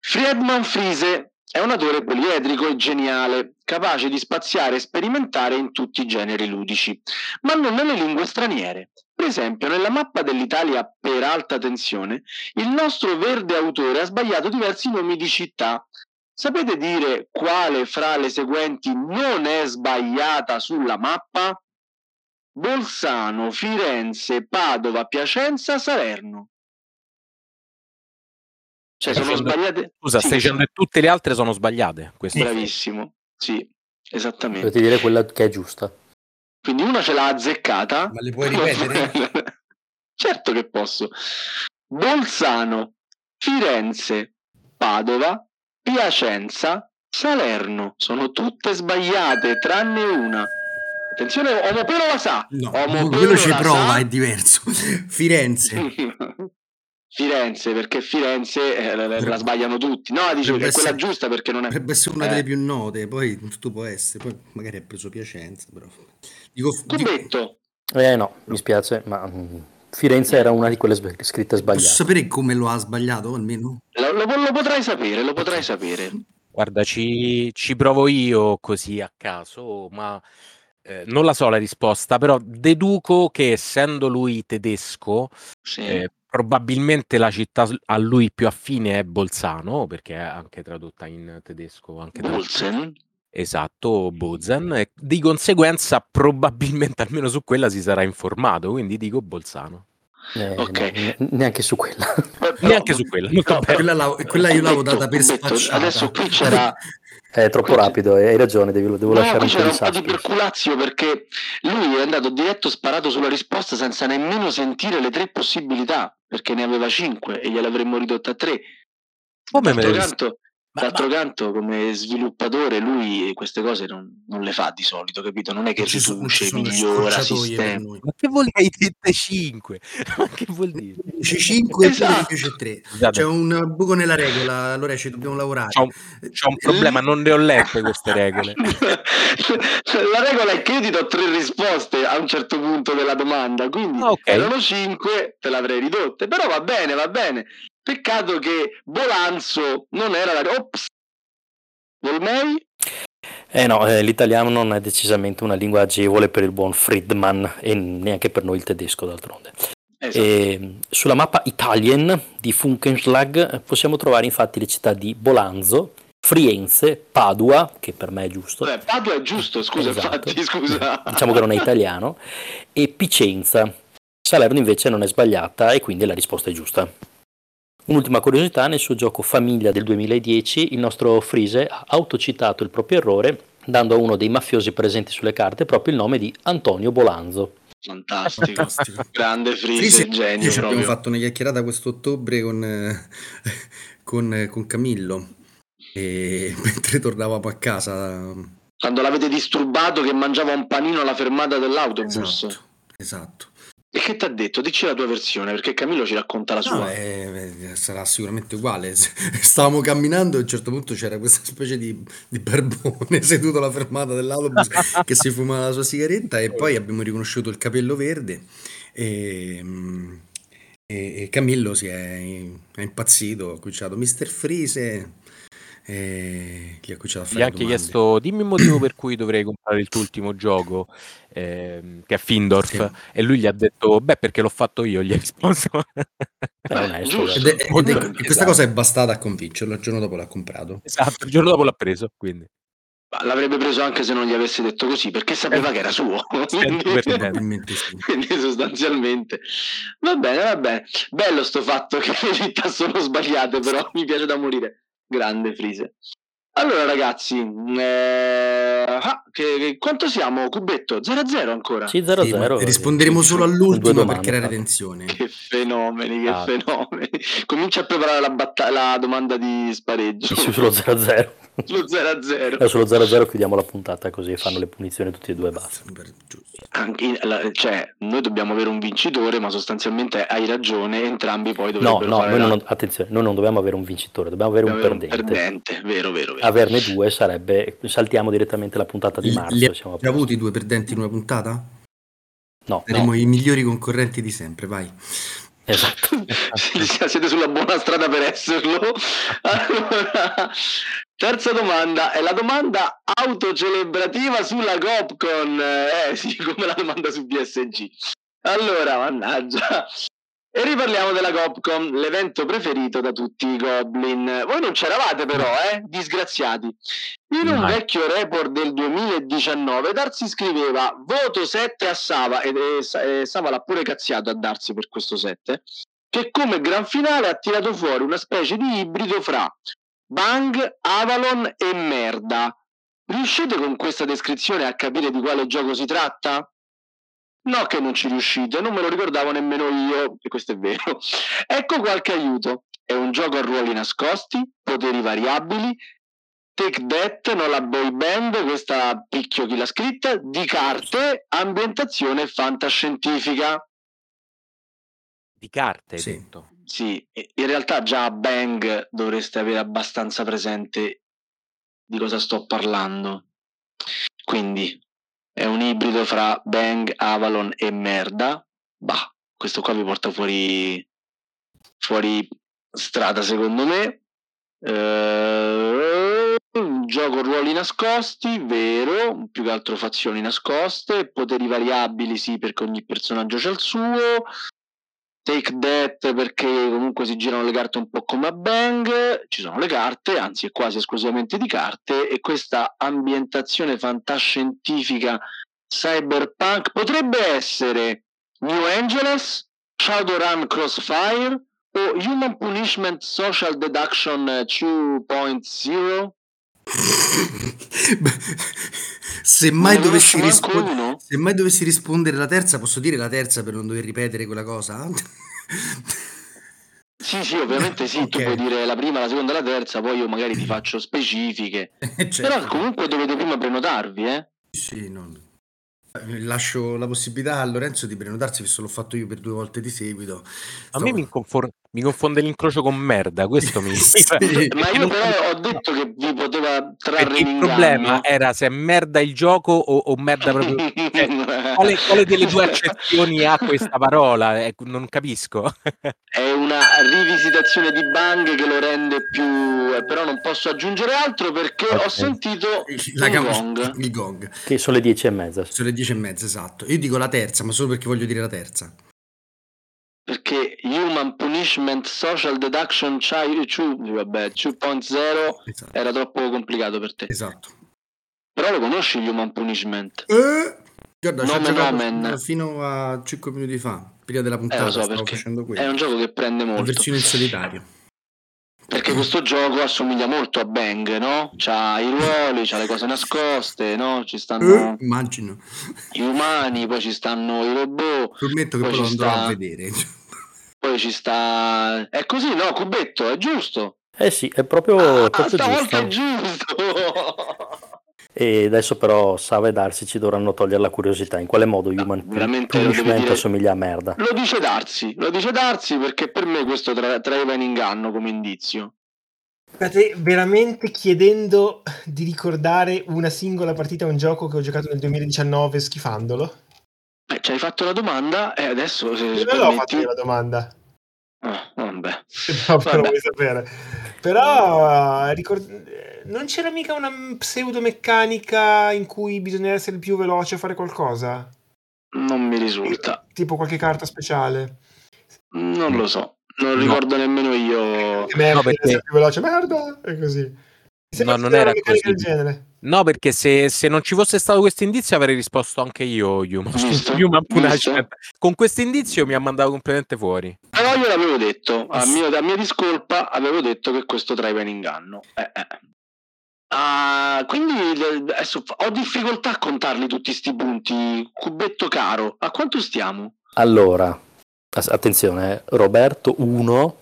Speaker 1: Friedman Friese è un autore poliedrico e geniale, capace di spaziare e sperimentare in tutti i generi ludici, ma non nelle lingue straniere. Per esempio, nella mappa dell'Italia per alta tensione, il nostro verde autore ha sbagliato diversi nomi di città. Sapete dire quale fra le seguenti non è sbagliata sulla mappa? Bolzano, Firenze, Padova, Piacenza, Salerno. Cioè, sono
Speaker 5: dicendo-
Speaker 1: sbagliate.
Speaker 5: Scusa,
Speaker 1: Sì,
Speaker 5: stai dicendo che tutte le altre sono sbagliate. Questo
Speaker 1: Bravissimo, sì, esattamente.
Speaker 3: Dovete dire quella che è giusta.
Speaker 1: Quindi una ce l'ha azzeccata.
Speaker 4: Ma le puoi ripetere? (laughs)
Speaker 1: certo che posso. Bolzano, Firenze, Padova, Piacenza, Salerno. Sono tutte sbagliate, tranne una. Attenzione, Omopelo la sa.
Speaker 4: No,
Speaker 1: Omopelo
Speaker 4: quello ci prova,
Speaker 1: sa.
Speaker 4: è diverso. (laughs) Firenze. (laughs)
Speaker 1: Firenze, perché Firenze eh, la, la sbagliano tutti. No, dice che è quella
Speaker 4: essere-
Speaker 1: giusta perché non è.
Speaker 4: Potrebbe essere una
Speaker 1: Eh.
Speaker 4: delle più note, poi tutto può essere. Poi magari ha preso Piacenza, però. Dico, dico-
Speaker 1: Cubetto.
Speaker 3: Eh no, mi spiace, ma mm, Firenze era una di quelle sb- scritte
Speaker 4: posso
Speaker 3: sbagliate.
Speaker 4: sapere come lo ha sbagliato almeno?
Speaker 1: Lo, lo- lo potrai sapere, lo potrai sapere.
Speaker 5: Guarda, ci, ci provo io così a caso, ma eh, non la so la risposta, però deduco che essendo lui tedesco,
Speaker 1: Sì.
Speaker 5: eh, probabilmente la città a lui più affine è Bolzano, perché è anche tradotta in tedesco. Anche da-
Speaker 1: Bolsen.
Speaker 5: Esatto, Bozen, e di conseguenza probabilmente almeno su quella si sarà informato, quindi dico Bolzano.
Speaker 3: Eh,
Speaker 1: Ok.
Speaker 3: no, ne- neanche su quella.
Speaker 5: Neanche su quella, (laughs)
Speaker 1: no.
Speaker 4: Quella, la- quella io l'avevo data per spacciata.
Speaker 1: Adesso qui c'era, (laughs)
Speaker 3: È troppo rapido, hai ragione, devi- devo
Speaker 1: no,
Speaker 3: lasciare
Speaker 1: qui
Speaker 3: un po'
Speaker 1: c'era
Speaker 3: di
Speaker 1: un po' di perculazio perché lui è andato diretto sparato sulla risposta senza nemmeno sentire le tre possibilità, perché ne aveva cinque e gliel'avremmo ridotta a tre.
Speaker 5: Come me
Speaker 1: canto, d'altro
Speaker 5: ma-
Speaker 1: canto, come sviluppatore, lui queste cose non, non le fa di solito, capito? Non è che
Speaker 4: ci
Speaker 1: riduce,
Speaker 4: sono
Speaker 1: migliora, sistema.
Speaker 5: Ma che vuol dire hai dette 5? (laughs) Ma che vuol dire?
Speaker 4: Dice 5
Speaker 1: Esatto.
Speaker 4: e dice 3.
Speaker 5: Scusate,
Speaker 4: C'è un buco nella regola, allora ci dobbiamo lavorare.
Speaker 5: c'ho un, c'ho un problema, non le ho lette queste (laughs) regole. (laughs)
Speaker 1: La regola è che io ti do tre risposte a un certo punto della domanda, quindi
Speaker 5: Ah, ok.
Speaker 1: erano cinque, te l'avrei ridotte, però va bene, va bene. Peccato che Bolanzo non era la... Ops! Volmei?
Speaker 3: Eh no, eh, l'italiano non è decisamente una lingua agevole per il buon Friedman e neanche per noi il tedesco d'altronde.
Speaker 1: Esatto.
Speaker 3: E sulla mappa Italien di Funkenschlag possiamo trovare infatti le città di Bolanzo, Frienze, Padua, che per me è giusto,
Speaker 1: Beh, Padua è giusto, scusa,
Speaker 3: Esatto.
Speaker 1: infatti, scusa. (laughs)
Speaker 3: diciamo che non è italiano, e Picenza. Salerno invece non è sbagliata e quindi la risposta è giusta. Un'ultima curiosità, nel suo gioco Famiglia del 2010 il nostro Frise ha autocitato il proprio errore dando a uno dei mafiosi presenti sulle carte proprio il nome di Antonio Bolanzo.
Speaker 1: Fantastico.
Speaker 4: Fantastico.
Speaker 1: Grande
Speaker 4: Frise,
Speaker 1: Frise, genio
Speaker 4: io ci abbiamo fatto una chiacchierata quest'ottobre con, eh, con, eh, con Camillo e (laughs) mentre tornavamo a casa
Speaker 1: Quando l'avete disturbato che mangiava un panino alla fermata dell'autobus.
Speaker 4: esatto, esatto.
Speaker 1: E che ti ha detto? Dici la tua versione, perché Camillo ci racconta la sua.
Speaker 4: No, eh, eh, sarà sicuramente uguale. (laughs) Stavamo camminando e a un certo punto c'era questa specie di, di barbone (laughs) seduto alla fermata dell'autobus che si fumava la sua sigaretta e poi abbiamo riconosciuto il capello verde e, mm, e- e Camillo si è, è impazzito, ha cominciato Mister Freeze e gli ha cominciato a
Speaker 5: Gli
Speaker 4: fare
Speaker 5: ha anche
Speaker 4: domande.
Speaker 5: chiesto dimmi il motivo per cui dovrei comprare il tuo ultimo gioco, ehm, che è Findorf,
Speaker 4: Sì.
Speaker 5: e lui gli ha detto beh perché l'ho fatto io, gli ha risposto.
Speaker 3: È onesto,
Speaker 1: giusto.
Speaker 4: Ed è- ed è-
Speaker 1: Molto
Speaker 4: e
Speaker 1: bene,
Speaker 4: questa cosa è bastata a convincerlo, il giorno dopo l'ha comprato.
Speaker 5: esatto, il giorno dopo l'ha preso, quindi.
Speaker 1: Ma L'avrebbe preso anche se non gli avessi detto così, perché sapeva
Speaker 5: Eh,
Speaker 1: che era suo. (laughs)
Speaker 5: 100%. (laughs)
Speaker 4: Probabilmente sì.
Speaker 1: Quindi sostanzialmente va bene, va bene. Bello sto fatto che (laughs) le città sono sbagliate, però mi piace da morire. Grande Frise. Allora ragazzi, eh, ah, che, che- quanto siamo? Cubetto? 0-0 ancora?
Speaker 3: Sì,
Speaker 4: Sì, ma
Speaker 3: 0-0.
Speaker 4: risponderemo solo
Speaker 3: Con due
Speaker 4: all'ultima per creare tensione.
Speaker 1: Che fenomeni, che
Speaker 3: Ah.
Speaker 1: fenomeni. Comincia a preparare la, batta- la domanda di spareggio.
Speaker 3: Sì, sullo 0-0. (laughs)
Speaker 1: Sullo 0-0.
Speaker 3: Eh, sullo 0-0 chiudiamo la puntata così fanno le punizioni tutti e due basta.
Speaker 1: Anche in- la- cioè, noi dobbiamo avere un vincitore, ma sostanzialmente hai ragione, entrambi poi
Speaker 3: No,
Speaker 1: dovrebbero
Speaker 3: no,
Speaker 1: fare
Speaker 3: noi
Speaker 1: la-
Speaker 3: non, attenzione, noi non dobbiamo avere un vincitore, dobbiamo avere un
Speaker 1: dobbiamo avere
Speaker 3: perdente.
Speaker 1: perdente. Vero, vero, vero.
Speaker 3: Averne due sarebbe, saltiamo direttamente la puntata di
Speaker 4: Li
Speaker 3: marzo.
Speaker 4: li
Speaker 3: siamo posto.
Speaker 4: avuti due perdenti in una puntata?
Speaker 3: No,
Speaker 4: Saremo
Speaker 3: no,
Speaker 4: i migliori concorrenti di sempre, vai.
Speaker 3: Esatto. (laughs)
Speaker 1: Siete sulla buona strada per esserlo. (laughs) Allora, terza domanda è la domanda autocelebrativa sulla Gopcon. Eh sì, come la domanda su BSG. Allora, mannaggia. E riparliamo della Gopcon, l'evento preferito da tutti i Goblin. Voi non c'eravate però, eh? Disgraziati. In un vecchio report del 2019 Darsi scriveva voto 7 a Sava e, e e Sava l'ha pure cazziato a Darsi per questo 7 che come gran finale ha tirato fuori una specie di ibrido fra Bang, Avalon e merda. Riuscite con questa descrizione a capire di quale gioco si tratta? No che non ci riuscite, non me lo ricordavo nemmeno io, e questo è vero. Ecco qualche aiuto. È un gioco a ruoli nascosti, poteri variabili, Take That, non la boy band, questa picchio chi l'ha scritta, di carte, ambientazione fantascientifica.
Speaker 5: Di carte, hai
Speaker 4: Sì.
Speaker 5: detto.
Speaker 1: Sì, in realtà già a Bang dovreste avere abbastanza presente di cosa sto parlando. Quindi è un ibrido fra Bang, Avalon e merda. Bah, questo qua vi porta fuori, fuori strada secondo me. Eh, gioco ruoli nascosti, vero, più che altro fazioni nascoste, poteri variabili sì perché ogni personaggio c'ha il suo, Take That perché comunque si girano le carte un po' come a Bang, ci sono le carte, anzi è quasi esclusivamente di carte, e questa ambientazione fantascientifica cyberpunk potrebbe essere New Angeles, Shadowrun Crossfire o Human Punishment Social Deduction eh, 2.0.
Speaker 4: se, mai dovessi
Speaker 1: uno?
Speaker 4: se mai dovessi rispondere la terza, posso dire la terza per non dover ripetere quella cosa?
Speaker 1: Sì, sì, ovviamente sì, tu
Speaker 4: Ok.
Speaker 1: puoi dire la prima, la seconda la terza, poi io magari ti faccio specifiche. (laughs)
Speaker 4: Eh, certo.
Speaker 1: Però comunque dovete prima prenotarvi, eh?
Speaker 4: Sì, no. Eh, Lascio la possibilità a Lorenzo di prenotarsi, visto l'ho fatto io per due volte di seguito.
Speaker 5: A me mi, confor- mi confonde l'incrocio con merda, questo mi... (laughs) (laughs)
Speaker 4: Sì.
Speaker 1: Ma io però (laughs) ho detto che vi poteva trarre
Speaker 5: il problema era se è merda il gioco o, o merda proprio... cioè, quale, quale delle due accezioni ha questa parola? Eh, non capisco.
Speaker 1: È una rivisitazione di Bang che lo rende più... eh, Però non posso aggiungere altro perché
Speaker 3: Ok.
Speaker 1: ho sentito
Speaker 4: La cam-
Speaker 1: gong.
Speaker 4: il gong.
Speaker 3: Che sono le 10 e mezza.
Speaker 4: Sono le dieci e mezza, esatto. Io dico la terza, ma solo perché voglio dire la terza.
Speaker 1: Perché Human Punishment Social Deduction Chi- Chu- vabbè, 2.0
Speaker 4: Esatto.
Speaker 1: era troppo complicato per te.
Speaker 4: esatto.
Speaker 1: Però lo conosci Human Punishment?
Speaker 4: Eh, guarda,
Speaker 1: Nomen
Speaker 4: fino a 5 minuti fa, prima della
Speaker 1: Eh,
Speaker 4: puntata,
Speaker 1: lo so
Speaker 4: stavo
Speaker 1: perché
Speaker 4: facendo
Speaker 1: è
Speaker 4: quello.
Speaker 1: un gioco che prende
Speaker 4: La
Speaker 1: molto.
Speaker 4: versione in solitario.
Speaker 1: Perché questo gioco assomiglia molto a Bang, no? C'ha i ruoli, c'ha le cose nascoste, no? Ci
Speaker 4: Eh,
Speaker 1: stanno
Speaker 4: immagino.
Speaker 1: i umani, poi ci stanno i robot,
Speaker 4: Prometto che
Speaker 1: Poi
Speaker 4: poi lo
Speaker 1: ci
Speaker 4: andrò
Speaker 1: sta-
Speaker 4: a vedere.
Speaker 1: poi ci sta... È così, no? Cubetto, è giusto.
Speaker 3: Eh sì, è proprio,
Speaker 1: Ah,
Speaker 3: proprio
Speaker 1: stavolta è
Speaker 3: giusto. E adesso però Sava e Darsi ci dovranno togliere la curiosità. In quale modo Human
Speaker 1: veramente lo devo
Speaker 3: Punishment
Speaker 1: dire.
Speaker 3: assomiglia a merda?
Speaker 1: Lo dice Darsi, lo dice Darsi perché per me questo tra- traeva in inganno come indizio.
Speaker 2: State veramente chiedendo di ricordare una singola partita a un gioco che ho giocato nel 2019 schifandolo?
Speaker 1: Eh, ci hai fatto la domanda e adesso se
Speaker 2: Non l'ho io la domanda.
Speaker 1: Ah, vabbè. (laughs)
Speaker 2: No, però
Speaker 1: Vabbè.
Speaker 2: vuoi sapere. Però ricord- eh, non c'era mica una pseudomeccanica in cui bisogna essere più veloce a fare qualcosa?
Speaker 1: Non mi risulta.
Speaker 2: Tipo qualche carta speciale?
Speaker 1: Non lo so. Non
Speaker 5: No.
Speaker 1: ricordo nemmeno io.
Speaker 2: Merda,
Speaker 5: No, perché-
Speaker 2: essere più veloce, merda! E così.
Speaker 5: No, non era così.
Speaker 2: del genere.
Speaker 5: No, perché se, se non ci fosse stato questo indizio avrei risposto anche io? Human
Speaker 1: Visto?
Speaker 5: Punishment. Con questo indizio mi ha mandato completamente fuori.
Speaker 1: Però io l'avevo detto, a mio, a mia discolpa avevo detto che questo traeva in inganno. Eh, eh. Ah, quindi adesso ho difficoltà a contarli tutti sti punti. Cubetto caro, a quanto stiamo?
Speaker 3: Allora, attenzione, eh, Roberto 1,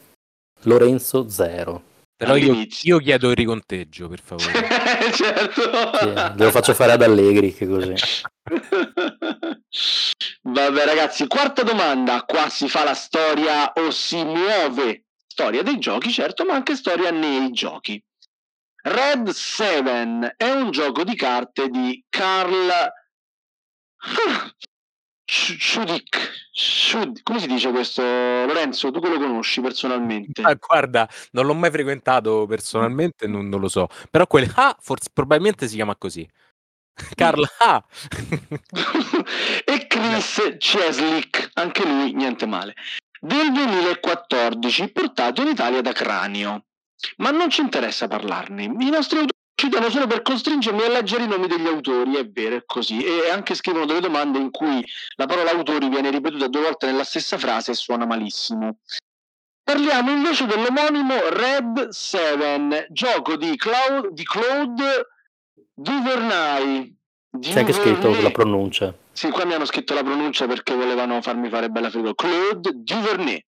Speaker 3: Lorenzo 0.
Speaker 5: Però io, io chiedo il riconteggio, per favore. (laughs)
Speaker 1: certo.
Speaker 3: Sì, glielo faccio fare ad Allegri, che così.
Speaker 1: Vabbè ragazzi, quarta domanda. Qua si fa la storia o si muove. Storia dei giochi, certo, ma anche storia nei giochi. Red 7 è un gioco di carte di Carl (laughs) Schud- Come si dice questo, Lorenzo? Tu che lo conosci personalmente?
Speaker 5: Ah, guarda, non l'ho mai frequentato personalmente, non, non lo so. Però quel Ah, forse probabilmente si chiama così. (laughs) Carl Ah. (laughs)
Speaker 1: e Chris Cheslick, anche lui niente male, del 2014, portato in Italia da Cranio. Ma non ci interessa parlarne. I nostri danno solo per costringermi a leggere i nomi degli autori, è vero, è così. E anche scrivono delle domande in cui la parola autori viene ripetuta due volte nella stessa frase e suona malissimo. Parliamo invece dell'omonimo Red 7, gioco di, Clau- di Claude Duvernay.
Speaker 3: C'è anche scritto la pronuncia.
Speaker 1: Sì, qua mi hanno scritto la pronuncia perché volevano farmi fare bella figura. Claude Duvernay.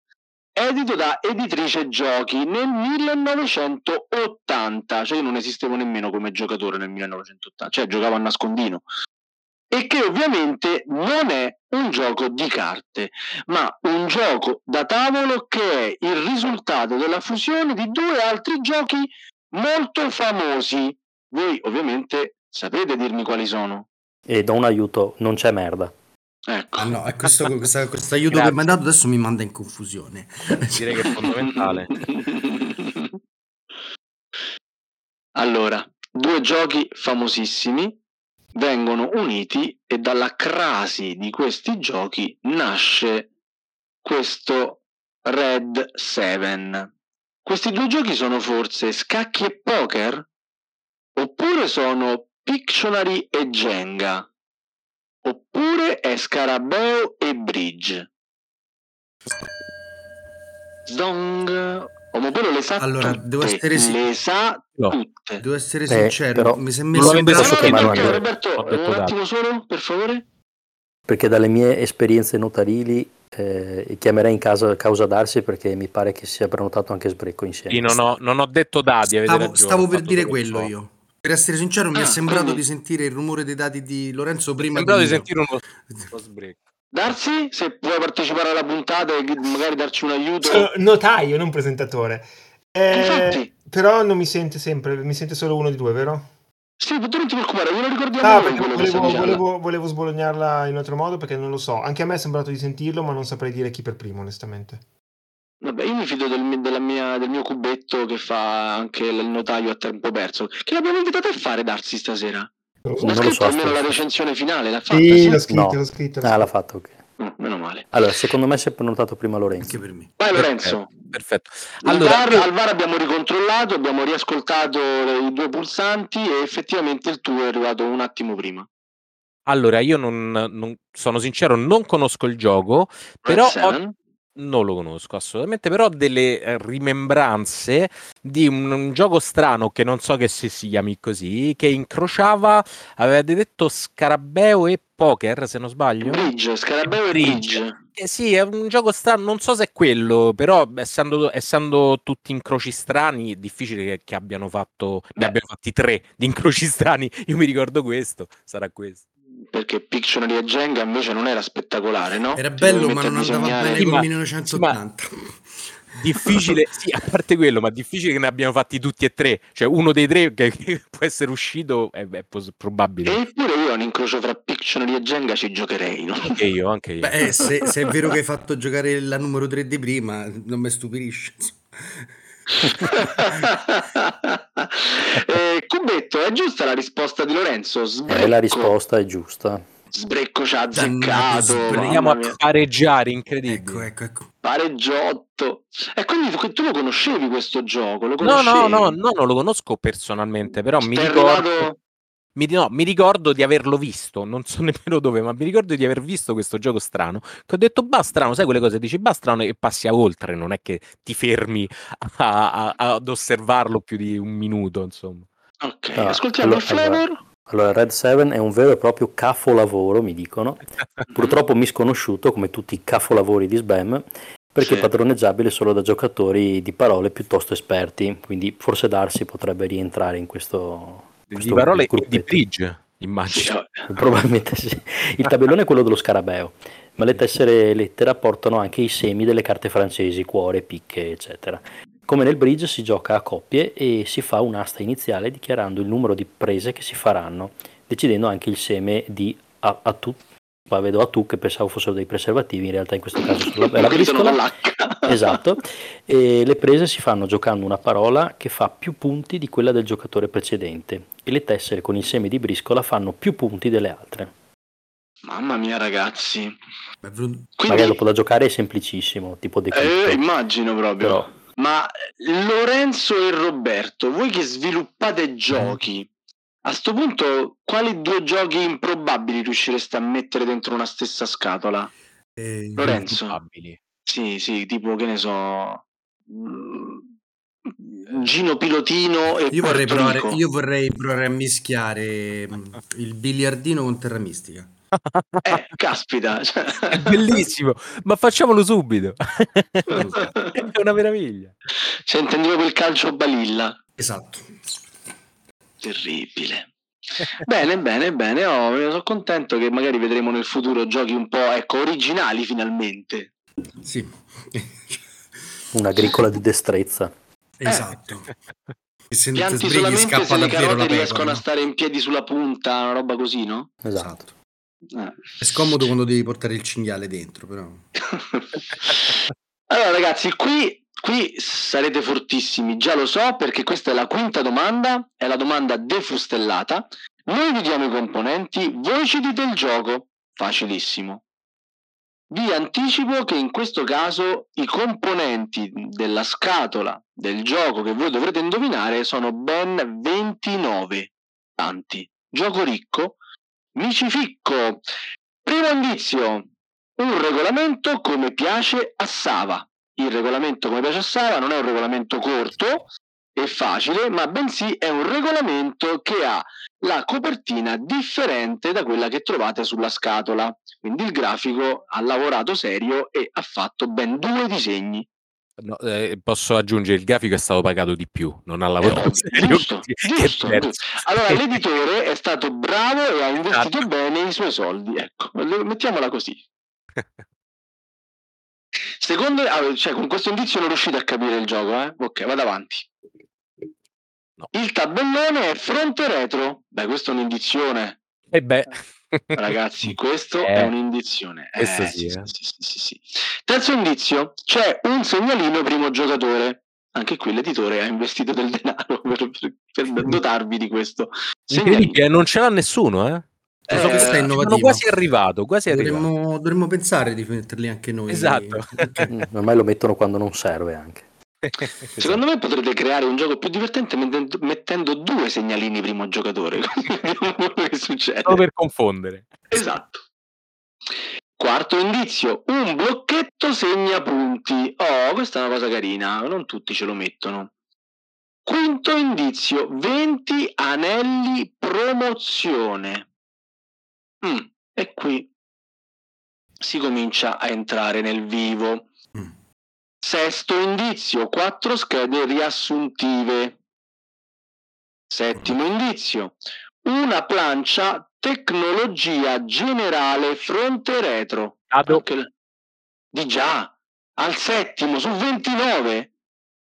Speaker 1: Edito da editrice giochi nel 1980, cioè io non esistevo nemmeno come giocatore nel 1980, cioè giocavo a nascondino. E che ovviamente non è un gioco di carte, ma un gioco da tavolo che è il risultato della fusione di due altri giochi molto famosi. Voi ovviamente sapete dirmi quali sono.
Speaker 3: E do un aiuto, non c'è merda.
Speaker 1: Ecco.
Speaker 4: Ah no, questo, questa- questo aiuto
Speaker 5: Grazie.
Speaker 4: che mi hai dato adesso mi manda in confusione.
Speaker 5: Direi che è fondamentale. (laughs)
Speaker 1: allora, due giochi famosissimi vengono uniti e dalla crasi di questi giochi nasce questo Red 7. Questi due giochi sono forse scacchi e poker? Oppure sono Pictionary e Jenga? Oppure è Scarabeo e Bridge? Zong. Omopolo le sa
Speaker 4: Allora,
Speaker 1: tutte.
Speaker 4: devo essere si-
Speaker 1: Le sa
Speaker 5: No.
Speaker 1: tutte.
Speaker 4: Devo essere
Speaker 3: Eh,
Speaker 4: sincero,
Speaker 3: però
Speaker 4: mi si è
Speaker 3: non
Speaker 4: braccio
Speaker 3: posso
Speaker 1: no,
Speaker 3: Andrea.
Speaker 1: Roberto,
Speaker 5: detto
Speaker 1: un attimo solo, per favore.
Speaker 3: Perché dalle mie esperienze notarili eh, chiamerei in casa causa darsi perché mi pare che sia prenotato anche sbrecco insieme.
Speaker 5: Sì, non, ho, non ho detto dadi, avete
Speaker 4: Stavo,
Speaker 5: ragione,
Speaker 4: stavo per dire quello
Speaker 5: ciò.
Speaker 4: io. Per essere sincero, mi è
Speaker 1: Ah,
Speaker 4: sembrato
Speaker 1: quindi-
Speaker 4: di sentire il rumore dei dati di Lorenzo prima
Speaker 5: Sembrava di sentire uno, uno sbrecco.
Speaker 1: Darsi, se puoi partecipare alla puntata e magari darci un aiuto.
Speaker 2: Sono notaio, non presentatore. Eh,
Speaker 1: Infatti.
Speaker 2: però non mi sente sempre, mi sente solo uno di due, vero?
Speaker 1: Sì, tu non ti preoccupare, glielo ricordiamo
Speaker 2: No,
Speaker 1: noi
Speaker 2: perché
Speaker 1: quello che stai
Speaker 2: volevo,
Speaker 1: dicendo.
Speaker 2: volevo, volevo sbolognarla in altro modo perché non lo so. Anche a me è sembrato di sentirlo, ma non saprei dire chi per primo, onestamente.
Speaker 1: Vabbè, io mi fido del, della mia- del mio cubetto che fa anche il notaio a tempo perso. Che l'abbiamo invitato a fare Darsi stasera?
Speaker 2: Non lo so.
Speaker 1: Ha scritto
Speaker 3: so,
Speaker 1: almeno la recensione finale, l'ha fatta?
Speaker 2: Sì,
Speaker 1: sì?
Speaker 2: l'ho scritto,
Speaker 3: No.
Speaker 2: l'ho scritto. l'ho
Speaker 3: Ah, l'ha fatto, ok.
Speaker 1: Mm, meno male.
Speaker 3: Allora, secondo me si è prenotato prima Lorenzo.
Speaker 4: Anche per me.
Speaker 1: Vai Lorenzo.
Speaker 5: Perfetto.
Speaker 1: Al
Speaker 5: Allora,
Speaker 1: VAR, al VAR abbiamo ricontrollato, abbiamo riascoltato i due pulsanti e effettivamente il tuo è arrivato un attimo prima.
Speaker 5: allora, io non, non- sono sincero, non conosco il gioco, però ho? Non lo conosco assolutamente, però ho delle eh, rimembranze di un, un gioco strano che non so che se si chiami così, che incrociava, avevate detto Scarabeo e Poker, se non sbaglio.
Speaker 1: Bridge, Scarabeo e
Speaker 5: Bridge.
Speaker 1: Bridge.
Speaker 5: Eh sì, è un gioco strano, non so se è quello, però essendo, essendo tutti incroci strani, è difficile che, che abbiano fatto, ne
Speaker 1: Beh.
Speaker 5: abbiano fatti tre di incroci strani. Io mi ricordo questo, sarà questo.
Speaker 1: Perché Pictionary e Jenga invece non era spettacolare, no?
Speaker 4: Era bello, ma non andava bene
Speaker 5: Sì,
Speaker 4: con
Speaker 5: ma-
Speaker 4: 1980.
Speaker 5: Difficile, sì, a parte quello, ma difficile che ne abbiano fatti tutti e tre. Cioè, uno dei tre che, (laughs) che può essere uscito è, è pos- probabile.
Speaker 1: Eppure io a un incrocio fra Pictionary e Jenga ci giocherei, no?
Speaker 5: Anche io, anche io.
Speaker 4: Beh, eh, se, se è vero che hai (laughs) fatto giocare la numero 3 di prima, non mi stupisce.
Speaker 1: Eh, Cubetto, è giusta la risposta di Lorenzo? Sbrecco,
Speaker 3: Eh, la risposta è giusta.
Speaker 1: Sbrecco ci ha
Speaker 4: Dannato
Speaker 1: azzeccato.
Speaker 5: Andiamo a pareggiare, incredibile.
Speaker 4: Ecco, ecco, ecco.
Speaker 1: Pareggiotto. E quindi tu, tu lo conoscevi questo gioco? Lo
Speaker 5: No,
Speaker 1: conoscevi?
Speaker 5: no, no, no, non lo conosco personalmente, però mi
Speaker 1: Ti è
Speaker 5: ricordo,
Speaker 1: arrivato-
Speaker 5: mi, no, mi ricordo di averlo visto, non so (laughs) nemmeno dove, ma mi ricordo di aver visto questo gioco strano, che ho detto, bah, strano, sai quelle cose, dici, bah, strano, e passi a oltre, non è che ti fermi a- a- ad osservarlo più di un minuto, insomma.
Speaker 1: Ok,
Speaker 3: Ah,
Speaker 1: ascoltiamo
Speaker 3: allora-
Speaker 1: il flavor.
Speaker 3: Allora, Red 7 è un vero e proprio capolavoro, mi dicono. (laughs) Purtroppo misconosciuto come tutti i capolavori di Sbam, perché
Speaker 1: Sì.
Speaker 3: è padroneggiabile solo da giocatori di parole piuttosto esperti, quindi forse Darsi potrebbe rientrare in questo,
Speaker 5: Di parole e di bridge, immagino.
Speaker 1: oh, (laughs)
Speaker 3: Probabilmente sì. Il tabellone è quello dello scarabeo, ma le tessere lettera portano anche i semi delle carte francesi, cuore, picche, eccetera. Come nel bridge si gioca a coppie e si fa un'asta iniziale dichiarando il numero di prese che si faranno, decidendo anche il seme di a, a tu. Qua vedo a tu che pensavo fossero dei preservativi, in realtà in questo caso è (laughs) la
Speaker 1: sono
Speaker 3: briscola. (laughs) Esatto, e le prese si fanno giocando una parola che fa più punti di quella del giocatore precedente e le tessere con il seme di briscola fanno più punti delle altre.
Speaker 1: Mamma mia, ragazzi. Quindi,
Speaker 3: Magari dopo da giocare è semplicissimo, tipo
Speaker 1: eh,
Speaker 3: decrypto,
Speaker 1: immagino proprio.
Speaker 3: però
Speaker 1: Ma eh, Lorenzo e Roberto, voi che sviluppate giochi, a sto punto quali due giochi improbabili riuscireste a mettere dentro una stessa scatola?
Speaker 4: eh,
Speaker 1: Lorenzo.
Speaker 5: Improbabili.
Speaker 1: Sì, sì, tipo che ne so. Gino Pilotino e
Speaker 4: io, vorrei provare, io vorrei provare a mischiare mm, il biliardino con Terra Mistica. (laughs)
Speaker 1: Eh, caspita. cioè-
Speaker 5: È bellissimo, ma facciamolo subito. (laughs) è una meraviglia.
Speaker 1: Cioè, intendevo quel calcio balilla.
Speaker 4: Esatto.
Speaker 1: Terribile. Bene, bene, bene. Oh, sono contento che magari vedremo nel futuro giochi un po' ecco, originali finalmente.
Speaker 4: Sì.
Speaker 3: un'agricola di destrezza.
Speaker 4: Esatto. E se non ti
Speaker 1: Pianti
Speaker 4: sbrighi
Speaker 1: solamente se le carote riescono a stare in piedi sulla punta, una roba così, no?
Speaker 3: Esatto.
Speaker 1: Eh.
Speaker 4: È scomodo quando devi portare il cinghiale dentro, però. (laughs)
Speaker 1: allora, ragazzi, qui, qui sarete fortissimi, già lo so, perché questa è la quinta domanda, è la domanda defustellata. Noi vi diamo i componenti, voi ci dite il gioco. Facilissimo. Vi anticipo che in questo caso i componenti della scatola del gioco che voi dovrete indovinare sono ben 29. Tanti. Gioco ricco, micificco. Primo indizio, un regolamento come piace a Sava. Il regolamento come piace a Sava non è un regolamento corto e facile, ma bensì è un regolamento che ha la copertina differente da quella che trovate sulla scatola. Quindi il grafico ha lavorato serio e ha fatto ben due disegni.
Speaker 5: No, eh, posso aggiungere, il grafico è stato pagato di più, non ha
Speaker 1: Eh,
Speaker 5: lavorato (laughs)
Speaker 1: ovvio,
Speaker 5: serio,
Speaker 1: giusto, giusto. Allora (laughs) l'editore è stato bravo e ha investito
Speaker 5: Esatto.
Speaker 1: bene i suoi soldi. Ecco, mettiamola così. (laughs) Secondo, ah, cioè, con questo indizio non riuscite a capire il gioco, eh? Ok, vado avanti.
Speaker 5: No.
Speaker 1: Il tabellone è fronte retro. Beh, questa è un'indizione.
Speaker 5: E beh, (laughs)
Speaker 1: Ragazzi, questo
Speaker 5: Eh,
Speaker 1: è un'indizizione.
Speaker 5: questo
Speaker 1: Eh,
Speaker 5: sì, eh.
Speaker 1: sì, sì, sì, sì. Terzo indizio, c'è un segnalino primo giocatore. Anche qui l'editore ha investito del denaro (laughs) per, per- per dotarvi di questo
Speaker 5: incredibile, non ce l'ha nessuno, eh?
Speaker 1: Eh,
Speaker 4: è
Speaker 5: sono quasi arrivato, quasi arrivato.
Speaker 4: Dovremmo, dovremmo pensare di metterli anche noi.
Speaker 5: Esatto. (laughs)
Speaker 3: Mm, Ormai lo mettono quando non serve anche. (laughs)
Speaker 1: Secondo me potrete creare un gioco più divertente mettendo, mettendo due segnalini primo giocatore. (laughs) Che succede.
Speaker 5: Solo per confondere.
Speaker 1: Esatto. Quarto indizio, un blocchetto segna punti. Oh, questa è una cosa carina, non tutti ce lo mettono. Quinto indizio, 20 anelli promozione. Mm, e qui si comincia a entrare nel vivo.
Speaker 4: Mm.
Speaker 1: Sesto indizio, quattro schede riassuntive. Settimo indizio, una plancia tecnologia generale fronte retro. Anche l- Di già, al settimo su 29.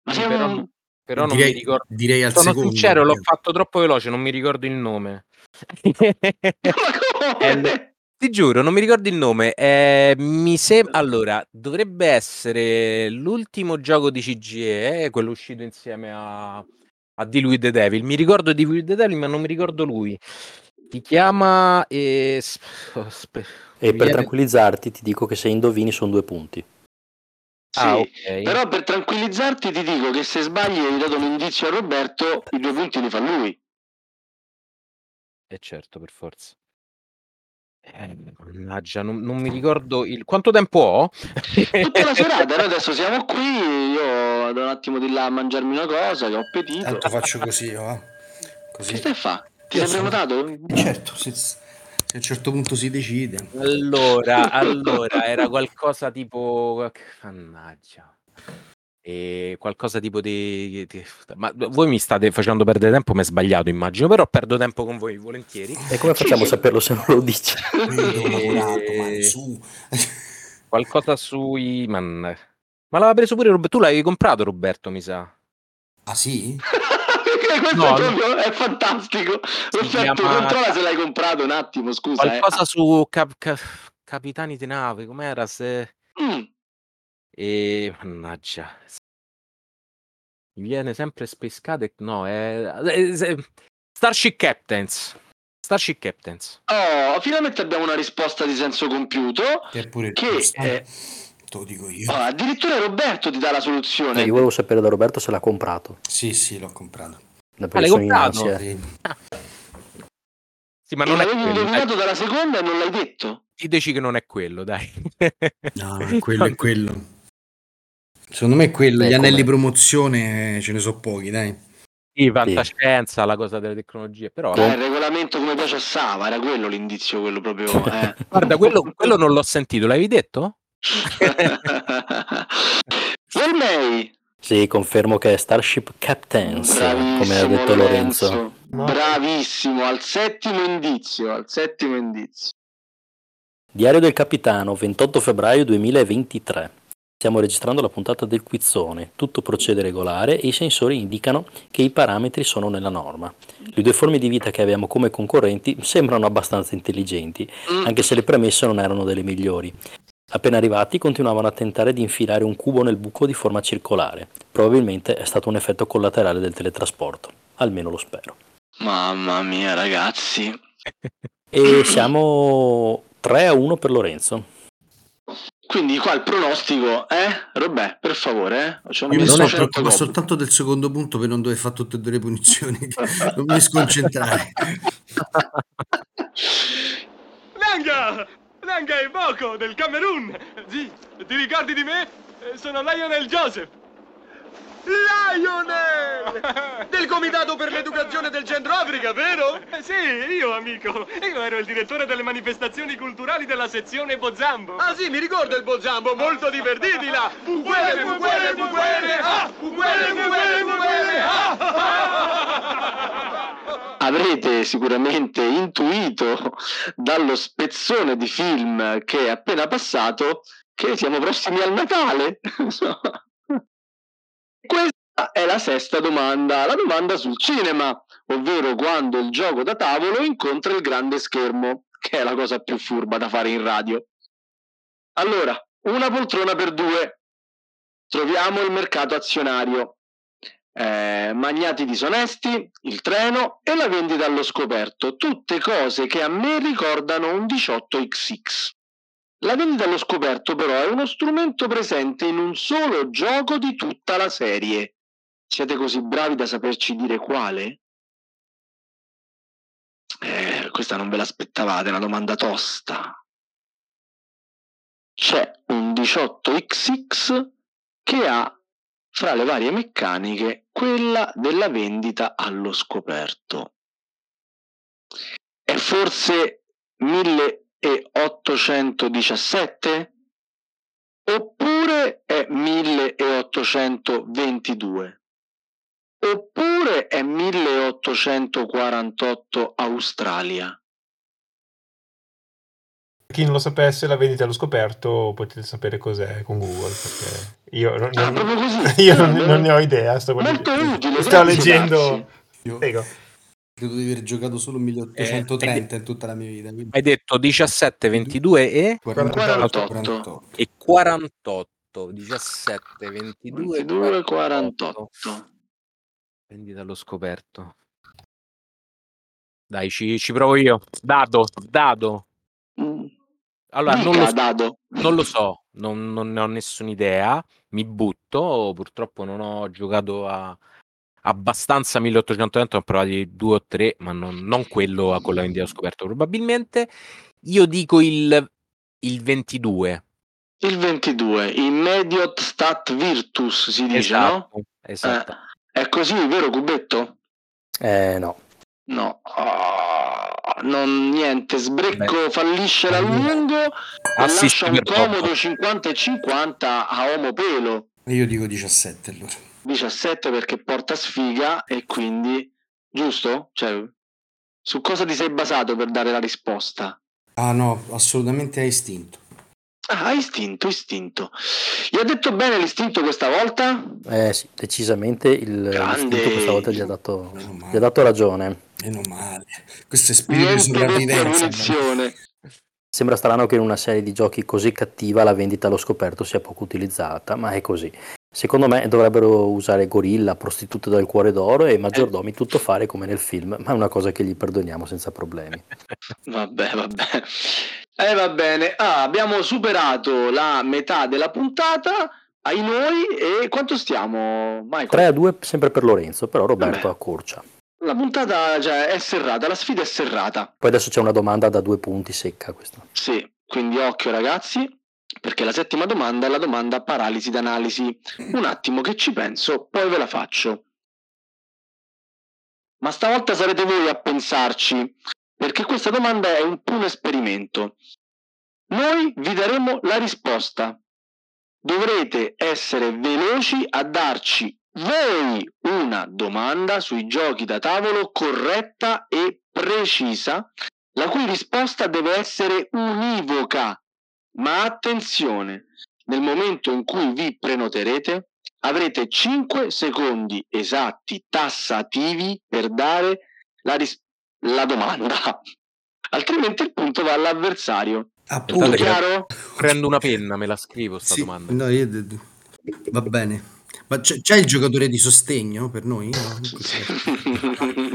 Speaker 1: Ma
Speaker 5: Sì, però-
Speaker 1: un...
Speaker 5: Però non
Speaker 4: direi,
Speaker 5: mi ricordo.
Speaker 4: direi al
Speaker 5: Sono
Speaker 4: secondo.
Speaker 5: sincero, l'ho fatto troppo veloce, non mi ricordo il nome. (laughs)
Speaker 1: Ma come?
Speaker 5: Ti giuro, non mi ricordo il nome. Eh, mi sembra. Allora, dovrebbe essere l'ultimo gioco di CGE, eh, quello uscito insieme a, a with the Devil. Mi ricordo di with the Devil, ma non mi ricordo lui. Si chiama. eh, oh, spe-
Speaker 3: E per
Speaker 5: viene-
Speaker 3: tranquillizzarti ti dico che se indovini sono due punti.
Speaker 5: Ah,
Speaker 1: Sì,
Speaker 5: ok.
Speaker 1: Però per tranquillizzarti ti dico che se sbagli e hai dato un indizio a Roberto, i due punti li fa lui.
Speaker 5: Eh, certo, per forza. Eh, mannaggia, non, non mi ricordo il. Quanto tempo ho?
Speaker 1: Tutta la serata, noi adesso siamo qui, io vado un attimo di là a mangiarmi una cosa, che ho appetito.
Speaker 4: Tanto faccio così, io, eh.
Speaker 1: Che
Speaker 4: Così.
Speaker 1: stai a fa? Ti sei prenotato?
Speaker 4: Eh, Certo, se, se a un certo punto si decide.
Speaker 5: Allora, allora, era qualcosa tipo... Mannaggia. E qualcosa tipo di, di- Ma voi mi state facendo perdere tempo, mi è sbagliato immagino, però perdo tempo con voi volentieri.
Speaker 3: E come facciamo a saperlo se non lo dici?
Speaker 4: Ma (laughs) su.
Speaker 5: Qualcosa sui... Man... Ma l'aveva preso pure Roberto. Tu l'avevi comprato Roberto, mi sa.
Speaker 4: Ah sì?
Speaker 1: Perché (laughs) questo
Speaker 5: No,
Speaker 1: è, proprio, è fantastico. Perfetto,
Speaker 5: chiama-
Speaker 1: controlla se l'hai comprato un attimo, scusa. eh.
Speaker 5: Qualcosa su cap- ca- capitani di nave, com'era? Se...
Speaker 1: Mm.
Speaker 5: E mannaggia. Mi viene sempre Space Cadet. No, è... è- è- Starship Captains. Starship Captains.
Speaker 1: Oh, finalmente abbiamo una risposta di senso compiuto.
Speaker 4: Che è pure
Speaker 1: Che è-
Speaker 4: Te lo dico io.
Speaker 1: Oh, addirittura Roberto ti dà la soluzione.
Speaker 3: Io volevo sapere da Roberto se l'ha comprato.
Speaker 4: Sì, sì, l'ho comprato.
Speaker 3: Da
Speaker 5: Ah, l'hai comprato?
Speaker 4: Sì.
Speaker 5: Sì, ma
Speaker 1: E
Speaker 5: non è
Speaker 1: l'avevi
Speaker 5: quello. dai.
Speaker 1: indovinato dalla seconda e non l'hai detto.
Speaker 5: Ti dici che non è quello, dai.
Speaker 4: No, è quello è quello. Secondo me è quello.
Speaker 3: Eh,
Speaker 4: Gli anelli
Speaker 3: com'è?
Speaker 4: promozione eh, ce ne so pochi, dai.
Speaker 5: Sì, fantascienza, la cosa delle tecnologie, però...
Speaker 1: Eh, il regolamento come piace a Sava, era quello l'indizio, quello proprio. (laughs) Eh.
Speaker 5: Guarda, quello, quello non l'ho sentito, l'avevi detto? (laughs)
Speaker 1: Vermei,
Speaker 3: Sì, confermo che è Starship Captains,
Speaker 1: bravissimo,
Speaker 3: come ha detto Lorenzo.
Speaker 2: No.
Speaker 1: Bravissimo, al settimo indizio, al settimo indizio.
Speaker 3: Diario del Capitano, 28 febbraio 2023. Stiamo registrando la puntata del quizzone, tutto procede regolare e i sensori indicano che i parametri sono nella norma. Le due forme di vita che abbiamo come concorrenti sembrano abbastanza intelligenti,
Speaker 1: Mm.
Speaker 3: anche se le premesse non erano delle migliori. Appena arrivati continuavano a tentare di infilare un cubo nel buco di forma circolare. Probabilmente è stato un effetto collaterale del teletrasporto, almeno lo spero.
Speaker 1: Mamma mia, ragazzi.
Speaker 3: E siamo 3 a 1 per Lorenzo.
Speaker 1: Quindi qua il pronostico, eh? Robè, per favore, eh? Facciamo
Speaker 4: Io mi
Speaker 3: è
Speaker 1: 100
Speaker 4: preoccupando
Speaker 1: gol.
Speaker 4: soltanto del secondo punto per non dover fare tutte e due le punizioni. (laughs) non mi sconcentrare. (laughs)
Speaker 6: Nanga! Nanga e Boko del Camerun! Sì, ti ricordi di me? Sono Lionel Joseph! Lionel! Del Comitato per l'Educazione del Centro Africa, vero? Sì, io, amico. Io ero il direttore delle manifestazioni culturali della sezione Bozambo. Ah, sì, mi ricordo il Bozambo, molto divertiti là! Buguele, buguele, buguele! Ah! Buguele, buguele, buguele! Ah!
Speaker 1: Avrete sicuramente intuito dallo spezzone di film che è appena passato che siamo prossimi al Natale. (laughs) Questa è la sesta domanda, la domanda sul cinema, ovvero quando il gioco da tavolo incontra il grande schermo, che è la cosa più furba da fare in radio. Allora, una poltrona per due. Troviamo il mercato azionario. Eh, magnati disonesti, il treno e la vendita allo scoperto, tutte cose che a me ricordano un 18XX. La vendita allo scoperto però è uno strumento presente in un solo gioco di tutta la serie. Siete così bravi da saperci dire quale? Eh, questa non ve l'aspettavate, è una domanda tosta. C'è un 18XX che ha fra le varie meccaniche quella della vendita allo scoperto. È forse 1817? Oppure è 1822? Oppure è 1848 Australia?
Speaker 2: Chi non lo sapesse, la vendita allo scoperto potete sapere cos'è con Google. Perché io non,
Speaker 1: Ah,
Speaker 2: non- (laughs) io non- non ne ho idea. Sto
Speaker 1: Molto utile,
Speaker 2: Sto leggendo. Prego.
Speaker 4: Credo di aver giocato solo 1830 in tutta la mia vita. quindi
Speaker 5: Hai detto 17, 22 e,
Speaker 4: 48,
Speaker 1: 48.
Speaker 5: e 48. 17, 22,
Speaker 1: 22 48.
Speaker 5: Prendi dallo scoperto. Dai, ci, ci provo io. Dado, dado.
Speaker 1: Mm.
Speaker 5: Allora, non lo,
Speaker 1: Dado.
Speaker 5: non lo so, non, non ne ho nessuna idea. Mi butto. Purtroppo non ho giocato a abbastanza 1820, ho provati due o tre, ma non, non quello a con la vendita scoperto. Probabilmente io dico il, il 22.
Speaker 1: Il 22, immediate stat virtus si dice, no?
Speaker 5: Esatto, esatto.
Speaker 1: Eh, è così, vero Cubetto?
Speaker 3: Eh no,
Speaker 1: No, Ah, non niente, sbrecco
Speaker 5: Beh.
Speaker 1: fallisce la lungo
Speaker 5: Assist
Speaker 1: lascia un comodo
Speaker 5: poco.
Speaker 1: 50 e 50 a Omo Pelo.
Speaker 4: E io dico 17 allora.
Speaker 1: 17 perché porta sfiga e quindi giusto? Cioè, su cosa ti sei basato per dare la risposta?
Speaker 4: Ah no, assolutamente a istinto.
Speaker 1: Ah, istinto, istinto. Gli ha detto bene l'istinto questa volta?
Speaker 3: Eh sì, decisamente il
Speaker 1: Grande.
Speaker 3: l'istinto questa volta gli ha dato, gli ha dato ragione.
Speaker 4: Meno male. Questo è spirito di sopravvivenza.
Speaker 3: Sembra strano che in una serie di giochi così cattiva la vendita allo scoperto sia poco utilizzata, ma è così. Secondo me dovrebbero usare gorilla, prostitute dal cuore d'oro e maggiordomi tutto fare come nel film, ma è una cosa che gli perdoniamo senza problemi. (laughs)
Speaker 1: Vabbè, vabbè. Eh, va bene. Ah, abbiamo superato la metà della puntata. Ai noi e quanto stiamo, Michael?
Speaker 3: 3 a 2 sempre per Lorenzo, però Roberto
Speaker 1: Vabbè.
Speaker 3: accorcia.
Speaker 1: La puntata cioè, è serrata, la sfida è serrata.
Speaker 3: Poi adesso c'è una domanda da due punti secca questa.
Speaker 1: Sì, quindi occhio ragazzi, perché la settima domanda è la domanda paralisi d'analisi. Un attimo che ci penso, poi ve la faccio. Ma stavolta sarete voi a pensarci, perché questa domanda è un puro esperimento. Noi vi daremo la risposta. Dovrete essere veloci a darci voi una domanda sui giochi da tavolo corretta e precisa, la cui risposta deve essere univoca. Ma attenzione, nel momento in cui vi prenoterete, avrete 5 secondi esatti tassativi per dare la, ris- la domanda. (laughs) Altrimenti il punto va all'avversario.
Speaker 5: Che-
Speaker 1: Chiaro?
Speaker 5: Prendo una penna, me la scrivo sta
Speaker 4: Sì,
Speaker 5: domanda.
Speaker 4: no, io- va bene. Ma c'è, c'è il giocatore di sostegno per noi? No? (laughs) (laughs)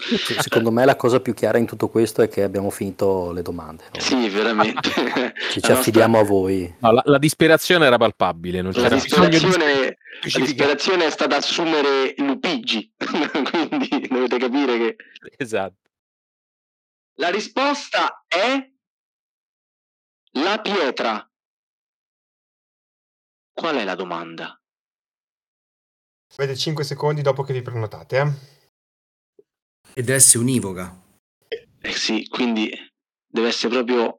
Speaker 3: Se- Secondo me la cosa più chiara in tutto questo è che abbiamo finito le domande. no?
Speaker 1: sì, veramente.
Speaker 3: Ci, ci
Speaker 1: nostra-
Speaker 3: affidiamo a voi.
Speaker 5: No, la, la disperazione era palpabile, non
Speaker 1: La
Speaker 5: c'era bisogno di
Speaker 1: disperazione, la disperazione è stata assumere Lupigi, (laughs) quindi dovete capire che
Speaker 5: Esatto.
Speaker 1: la risposta è la pietra. Qual è la domanda?
Speaker 2: Avete 5 secondi dopo che vi prenotate. Eh?
Speaker 4: E deve essere univoca.
Speaker 1: Eh sì, quindi deve essere proprio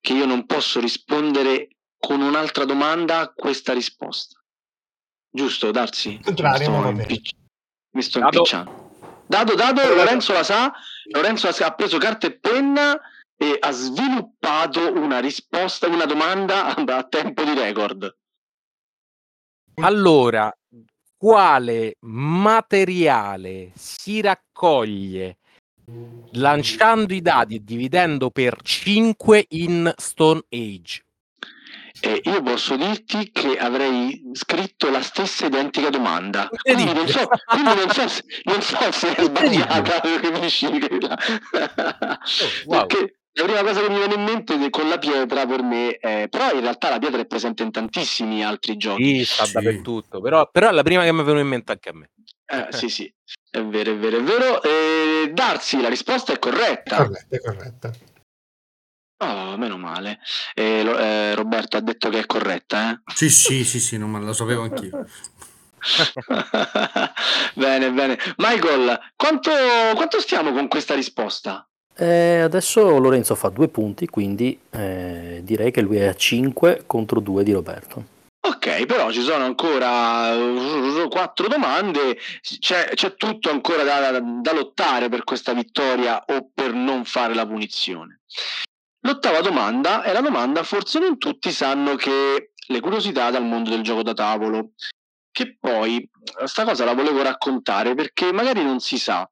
Speaker 1: che io non posso rispondere con un'altra domanda a questa risposta. Giusto, Darsi?
Speaker 2: Contrario,
Speaker 1: Mi sto impicci- Mi sto
Speaker 5: Dado.
Speaker 1: impicciando. Dado, dado, Lorenzo la sa, Lorenzo ha ha preso carta e penna e ha sviluppato una risposta, una domanda (laughs) a tempo di record.
Speaker 5: Allora, quale materiale si raccoglie lanciando i dadi e dividendo per 5 in Stone Age?
Speaker 1: E io posso dirti che avrei scritto la stessa identica domanda. Quindi non so, quindi non so se, non so se è sbagliata, (laughs) capisci?
Speaker 5: wow.
Speaker 1: Perché la prima cosa che mi viene in mente è con la pietra per me, è, però in realtà la pietra è presente in tantissimi altri giochi.
Speaker 5: Sì, sta
Speaker 4: Sì.
Speaker 5: dappertutto, però, però è la prima che mi è venuta in mente anche a me.
Speaker 1: Eh, sì, sì, è vero, è vero, è vero. E Darsi, la risposta è corretta.
Speaker 2: Corretta, è corretta.
Speaker 1: Oh, meno male. E lo- eh, Roberto ha detto che è corretta, eh?
Speaker 4: Sì, sì, sì, sì, non me lo sapevo anch'io. (laughs)
Speaker 1: bene, bene. Michael, quanto, quanto stiamo con questa risposta?
Speaker 3: Eh, adesso Lorenzo fa due punti, quindi eh, direi che lui è a 5 contro 2 di Roberto.
Speaker 1: Ok, però ci sono ancora uh, quattro domande, c'è, c'è tutto ancora da, da- da lottare per questa vittoria o per non fare la punizione. L'ottava domanda è la domanda, forse non tutti sanno che le curiosità dal mondo del gioco da tavolo, che poi sta cosa la volevo raccontare perché magari non si sa.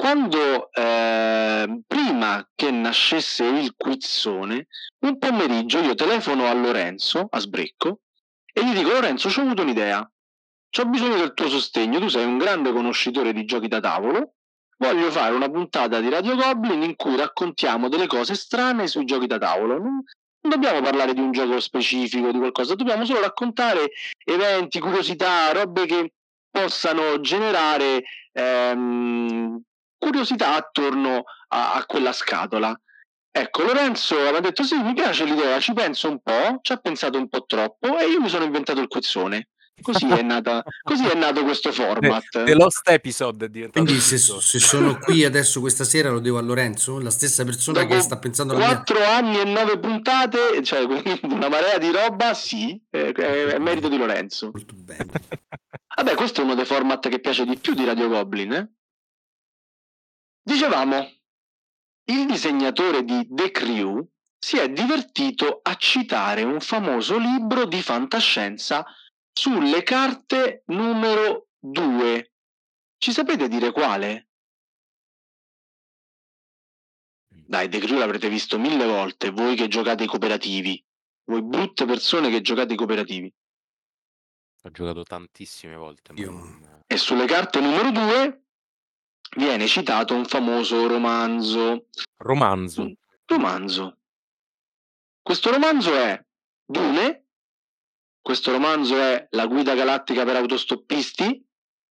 Speaker 1: Quando eh, prima che nascesse il quizzone, un pomeriggio io telefono a Lorenzo, a Sbrecco, e gli dico Lorenzo, ho avuto un'idea, ho bisogno del tuo sostegno, tu sei un grande conoscitore di giochi da tavolo, voglio fare una puntata di Radio Goblin in cui raccontiamo delle cose strane sui giochi da tavolo. Non, dobbiamo parlare di un gioco specifico, di qualcosa, dobbiamo solo raccontare eventi, curiosità, robe che possano generare ehm, curiosità attorno a, a quella scatola. Ecco, Lorenzo aveva detto sì, mi piace l'idea, ci penso un po', ci ha pensato un po' troppo e io mi sono inventato il quizzone. Così è, nata, (laughs) così è nato questo format.
Speaker 5: The Lost Episode è diventato
Speaker 4: Quindi se, se sono qui adesso questa sera lo devo a Lorenzo? La stessa persona
Speaker 1: Dopo
Speaker 4: che sta pensando alla mia...
Speaker 1: quattro anni e nove puntate, cioè (laughs) una marea di roba, sì, è, è- è merito di Lorenzo.
Speaker 4: Molto bene.
Speaker 1: Vabbè, questo è uno dei format che piace di più di Radio Goblin. eh. Dicevamo, il disegnatore di The Crew si è divertito a citare un famoso libro di fantascienza sulle carte numero 2. Ci sapete dire quale? Dai, The Crew l'avrete visto mille volte, voi che giocate i cooperativi, voi brutte persone che giocate i cooperativi.
Speaker 5: Ho giocato tantissime volte. ma
Speaker 4: Io-
Speaker 1: E sulle carte numero 2 viene citato un famoso romanzo.
Speaker 5: Romanzo.
Speaker 1: Romanzo. Questo romanzo è Dune, questo romanzo è La guida galattica per autostoppisti,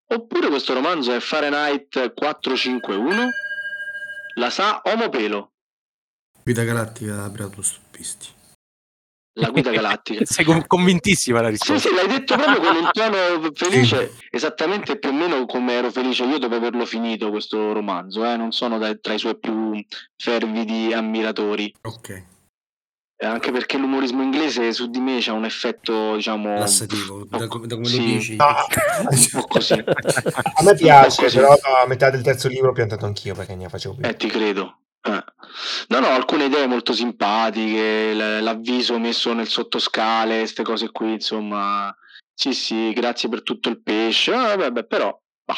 Speaker 1: oppure questo romanzo è Fahrenheit 451? La sa Omopelo,
Speaker 4: Guida galattica per autostoppisti.
Speaker 1: La guida galattica. (laughs)
Speaker 5: Sei con- convintissima la
Speaker 1: Sì,
Speaker 5: risposta.
Speaker 1: sì, l'hai detto proprio con un (laughs) tono felice, esattamente più o meno come ero felice io dopo averlo finito questo romanzo, eh? non sono tra i suoi più fervidi ammiratori,
Speaker 4: Ok.
Speaker 1: Eh, anche perché l'umorismo inglese su di me c'ha un effetto, diciamo,
Speaker 4: Lassativo, da, come da come
Speaker 1: sì,
Speaker 4: lo dici.
Speaker 2: No, a me piace,
Speaker 1: così.
Speaker 2: però a metà del terzo libro ho piantato anch'io perché ne facevo più.
Speaker 1: Eh, ti credo. Eh. No, no, alcune idee molto simpatiche, l'avviso messo nel sottoscale, queste cose qui, insomma. Sì, sì, grazie per tutto il pesce. Ah, vabbè, però. bah.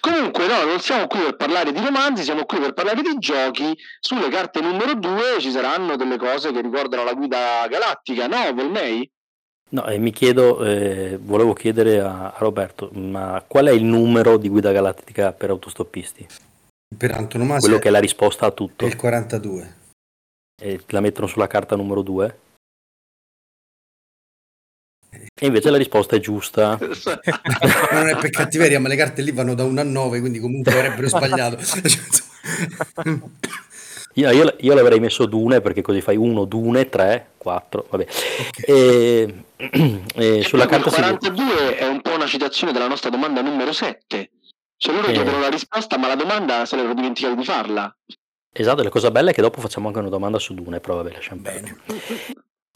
Speaker 1: Comunque, no, non siamo qui per parlare di romanzi, siamo qui per parlare di giochi. Sulle carte numero 2 ci saranno delle cose che ricordano la guida galattica, no, Volmei?
Speaker 3: No, e mi chiedo, eh, volevo chiedere a Roberto, ma qual è il numero di guida galattica per autostoppisti?
Speaker 4: Per antonomasia
Speaker 3: Quello che è la risposta a
Speaker 4: è
Speaker 3: tutto.
Speaker 4: il 42.
Speaker 3: E la mettono sulla carta numero 2? E invece la risposta è giusta.
Speaker 4: Ma (laughs) non è per cattiveria, ma le carte lì vanno da 1 a 9, quindi comunque avrebbero sbagliato.
Speaker 3: Io, io- io l'avrei messo Dune perché così fai 1, Dune, 3, 4, vabbè.
Speaker 4: Ok.
Speaker 3: E, e (clears throat)
Speaker 1: E
Speaker 3: sulla carta
Speaker 1: quel
Speaker 3: si
Speaker 1: 42 è un po' una citazione della nostra domanda numero 7. Cioè loro
Speaker 3: Eh.
Speaker 1: chiedono la risposta, ma la domanda se l'erano dimenticati di farla.
Speaker 3: Esatto, la cosa bella è che dopo facciamo anche una domanda su Dune, però vabbè, lasciamo.
Speaker 4: Bene.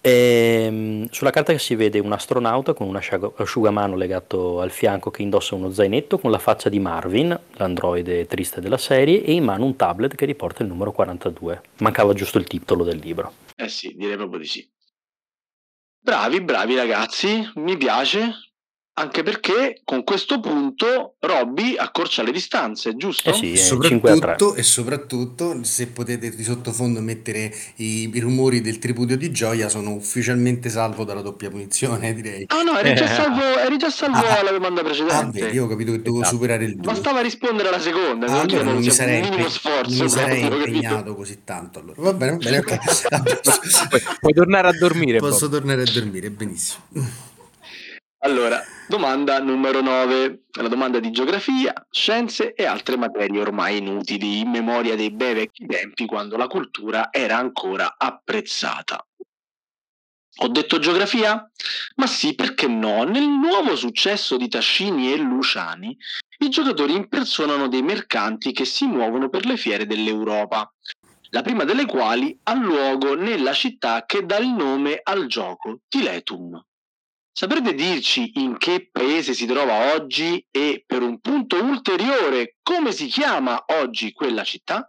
Speaker 3: Ehm, sulla carta si vede un astronauta con un asciugamano legato al fianco che indossa uno zainetto con la faccia di Marvin, l'androide triste della serie, e in mano un tablet che riporta il numero 42. Mancava giusto il titolo del libro.
Speaker 1: Eh sì, direi proprio di sì. Bravi, bravi ragazzi, mi piace. Anche perché con questo punto Robby accorcia le distanze, giusto?
Speaker 3: Eh sì,
Speaker 4: E
Speaker 3: eh, 5 a 3.
Speaker 4: soprattutto, e soprattutto, se potete di sottofondo mettere i, i rumori del tripudio di gioia, sono ufficialmente salvo dalla doppia punizione, (laughs) direi.
Speaker 1: Ah no, eri già
Speaker 5: Eh.
Speaker 1: salvo, eri già salvo
Speaker 4: Ah,
Speaker 1: alla domanda
Speaker 4: Ah,
Speaker 1: precedente.
Speaker 4: vedi, io ho capito che dovevo
Speaker 5: Esatto.
Speaker 4: superare il 2.
Speaker 1: Bastava rispondere alla seconda,
Speaker 4: Ah,
Speaker 1: non
Speaker 4: allora non mi sarei,
Speaker 1: un sforzo.
Speaker 4: non mi (laughs) sarei impegnato così tanto. Allora. Va bene, va bene, ok.
Speaker 5: Puoi, (laughs) puoi tornare a dormire.
Speaker 4: Posso
Speaker 5: Bob.
Speaker 4: tornare a dormire, benissimo.
Speaker 1: Allora, domanda numero 9, la domanda di geografia, scienze e altre materie ormai inutili in memoria dei bei vecchi tempi quando la cultura era ancora apprezzata. Ho detto geografia? Ma sì, perché no? Nel nuovo successo di Tascini e Luciani, i giocatori impersonano dei mercanti che si muovono per le fiere dell'Europa, la prima delle quali ha luogo nella città che dà il nome al gioco, Tiletum. Saprete dirci in che paese si trova oggi e per un punto ulteriore come si chiama oggi quella città?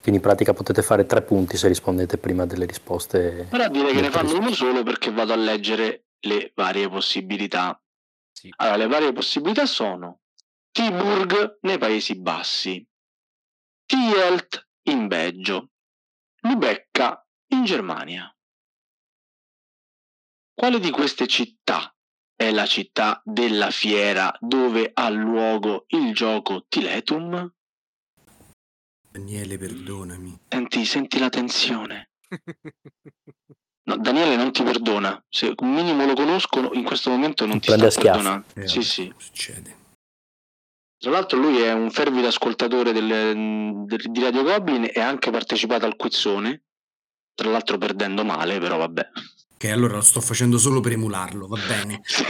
Speaker 3: Quindi in pratica potete fare tre punti se rispondete prima delle risposte.
Speaker 1: Però direi che ne fanno uno solo perché vado a leggere le varie possibilità.
Speaker 5: Sì.
Speaker 1: Allora, le varie possibilità sono Tiburg nei Paesi Bassi, Tielt in Belgio, Lubecca in Germania. Quale di queste città è la città della fiera dove ha luogo il gioco Tiletum?
Speaker 4: Daniele, perdonami.
Speaker 1: Senti, senti la tensione. (laughs) No, Daniele non ti perdona. Se un minimo lo conosco, in questo momento non ti
Speaker 3: Prende
Speaker 1: sta perdonando.
Speaker 4: Eh,
Speaker 1: Sì, sì.
Speaker 4: Succede.
Speaker 1: Tra l'altro lui è un fervido ascoltatore del- del- di Radio Goblin e ha anche partecipato al quizzone. Tra l'altro perdendo male, però vabbè.
Speaker 4: Ok, allora lo sto facendo solo per emularlo, va bene. (laughs)
Speaker 1: Sì,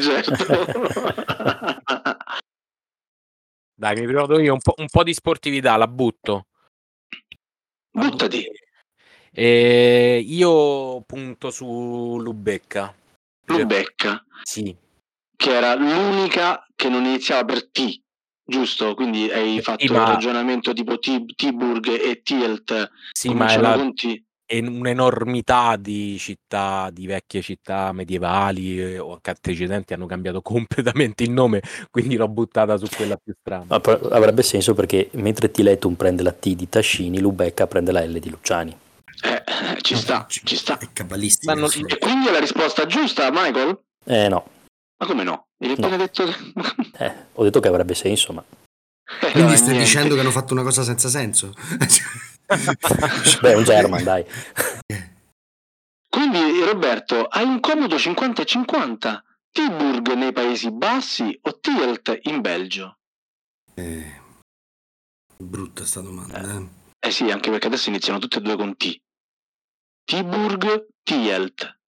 Speaker 1: certo. (laughs)
Speaker 5: Dai, mi provo io un po', un po' di sportività, la butto.
Speaker 1: Buttati.
Speaker 5: Eh, io punto su Lubecca.
Speaker 1: Lubecca,
Speaker 5: Sì,
Speaker 1: che era l'unica che non iniziava per T, giusto? Quindi hai fatto
Speaker 5: Sì, ma-
Speaker 1: il ragionamento tipo T- T-Burg e Tielt
Speaker 5: sì ma è, la-
Speaker 1: con T.
Speaker 5: è un'enormità di città, di vecchie città medievali eh, o che antecedenti hanno cambiato (laughs) completamente il nome, quindi l'ho buttata su quella più strana.
Speaker 3: Ma però avrebbe senso perché mentre Tiletum prende la T di Tascini, Lubecca prende la L di Luciani.
Speaker 1: Eh, ci sta, ci sta.
Speaker 4: È cabalistica.
Speaker 5: Ma non-.
Speaker 1: E quindi è la risposta giusta, Michael?
Speaker 3: Eh no,
Speaker 1: Ma come no? Mi hai
Speaker 3: No.
Speaker 1: detto (laughs)
Speaker 3: eh, ho detto che avrebbe senso, ma...
Speaker 1: Eh,
Speaker 4: Quindi
Speaker 1: no,
Speaker 4: stai
Speaker 1: niente.
Speaker 4: dicendo che hanno fatto una cosa senza senso? (laughs)
Speaker 3: Beh, un German, dai.
Speaker 1: Quindi Roberto, hai un comodo 50 e 50. Tilburg nei Paesi Bassi o Tielt in Belgio?
Speaker 4: Eh, brutta sta domanda. eh.
Speaker 1: Eh sì, anche perché adesso iniziano tutte e due con T. Tiburg, Tielt.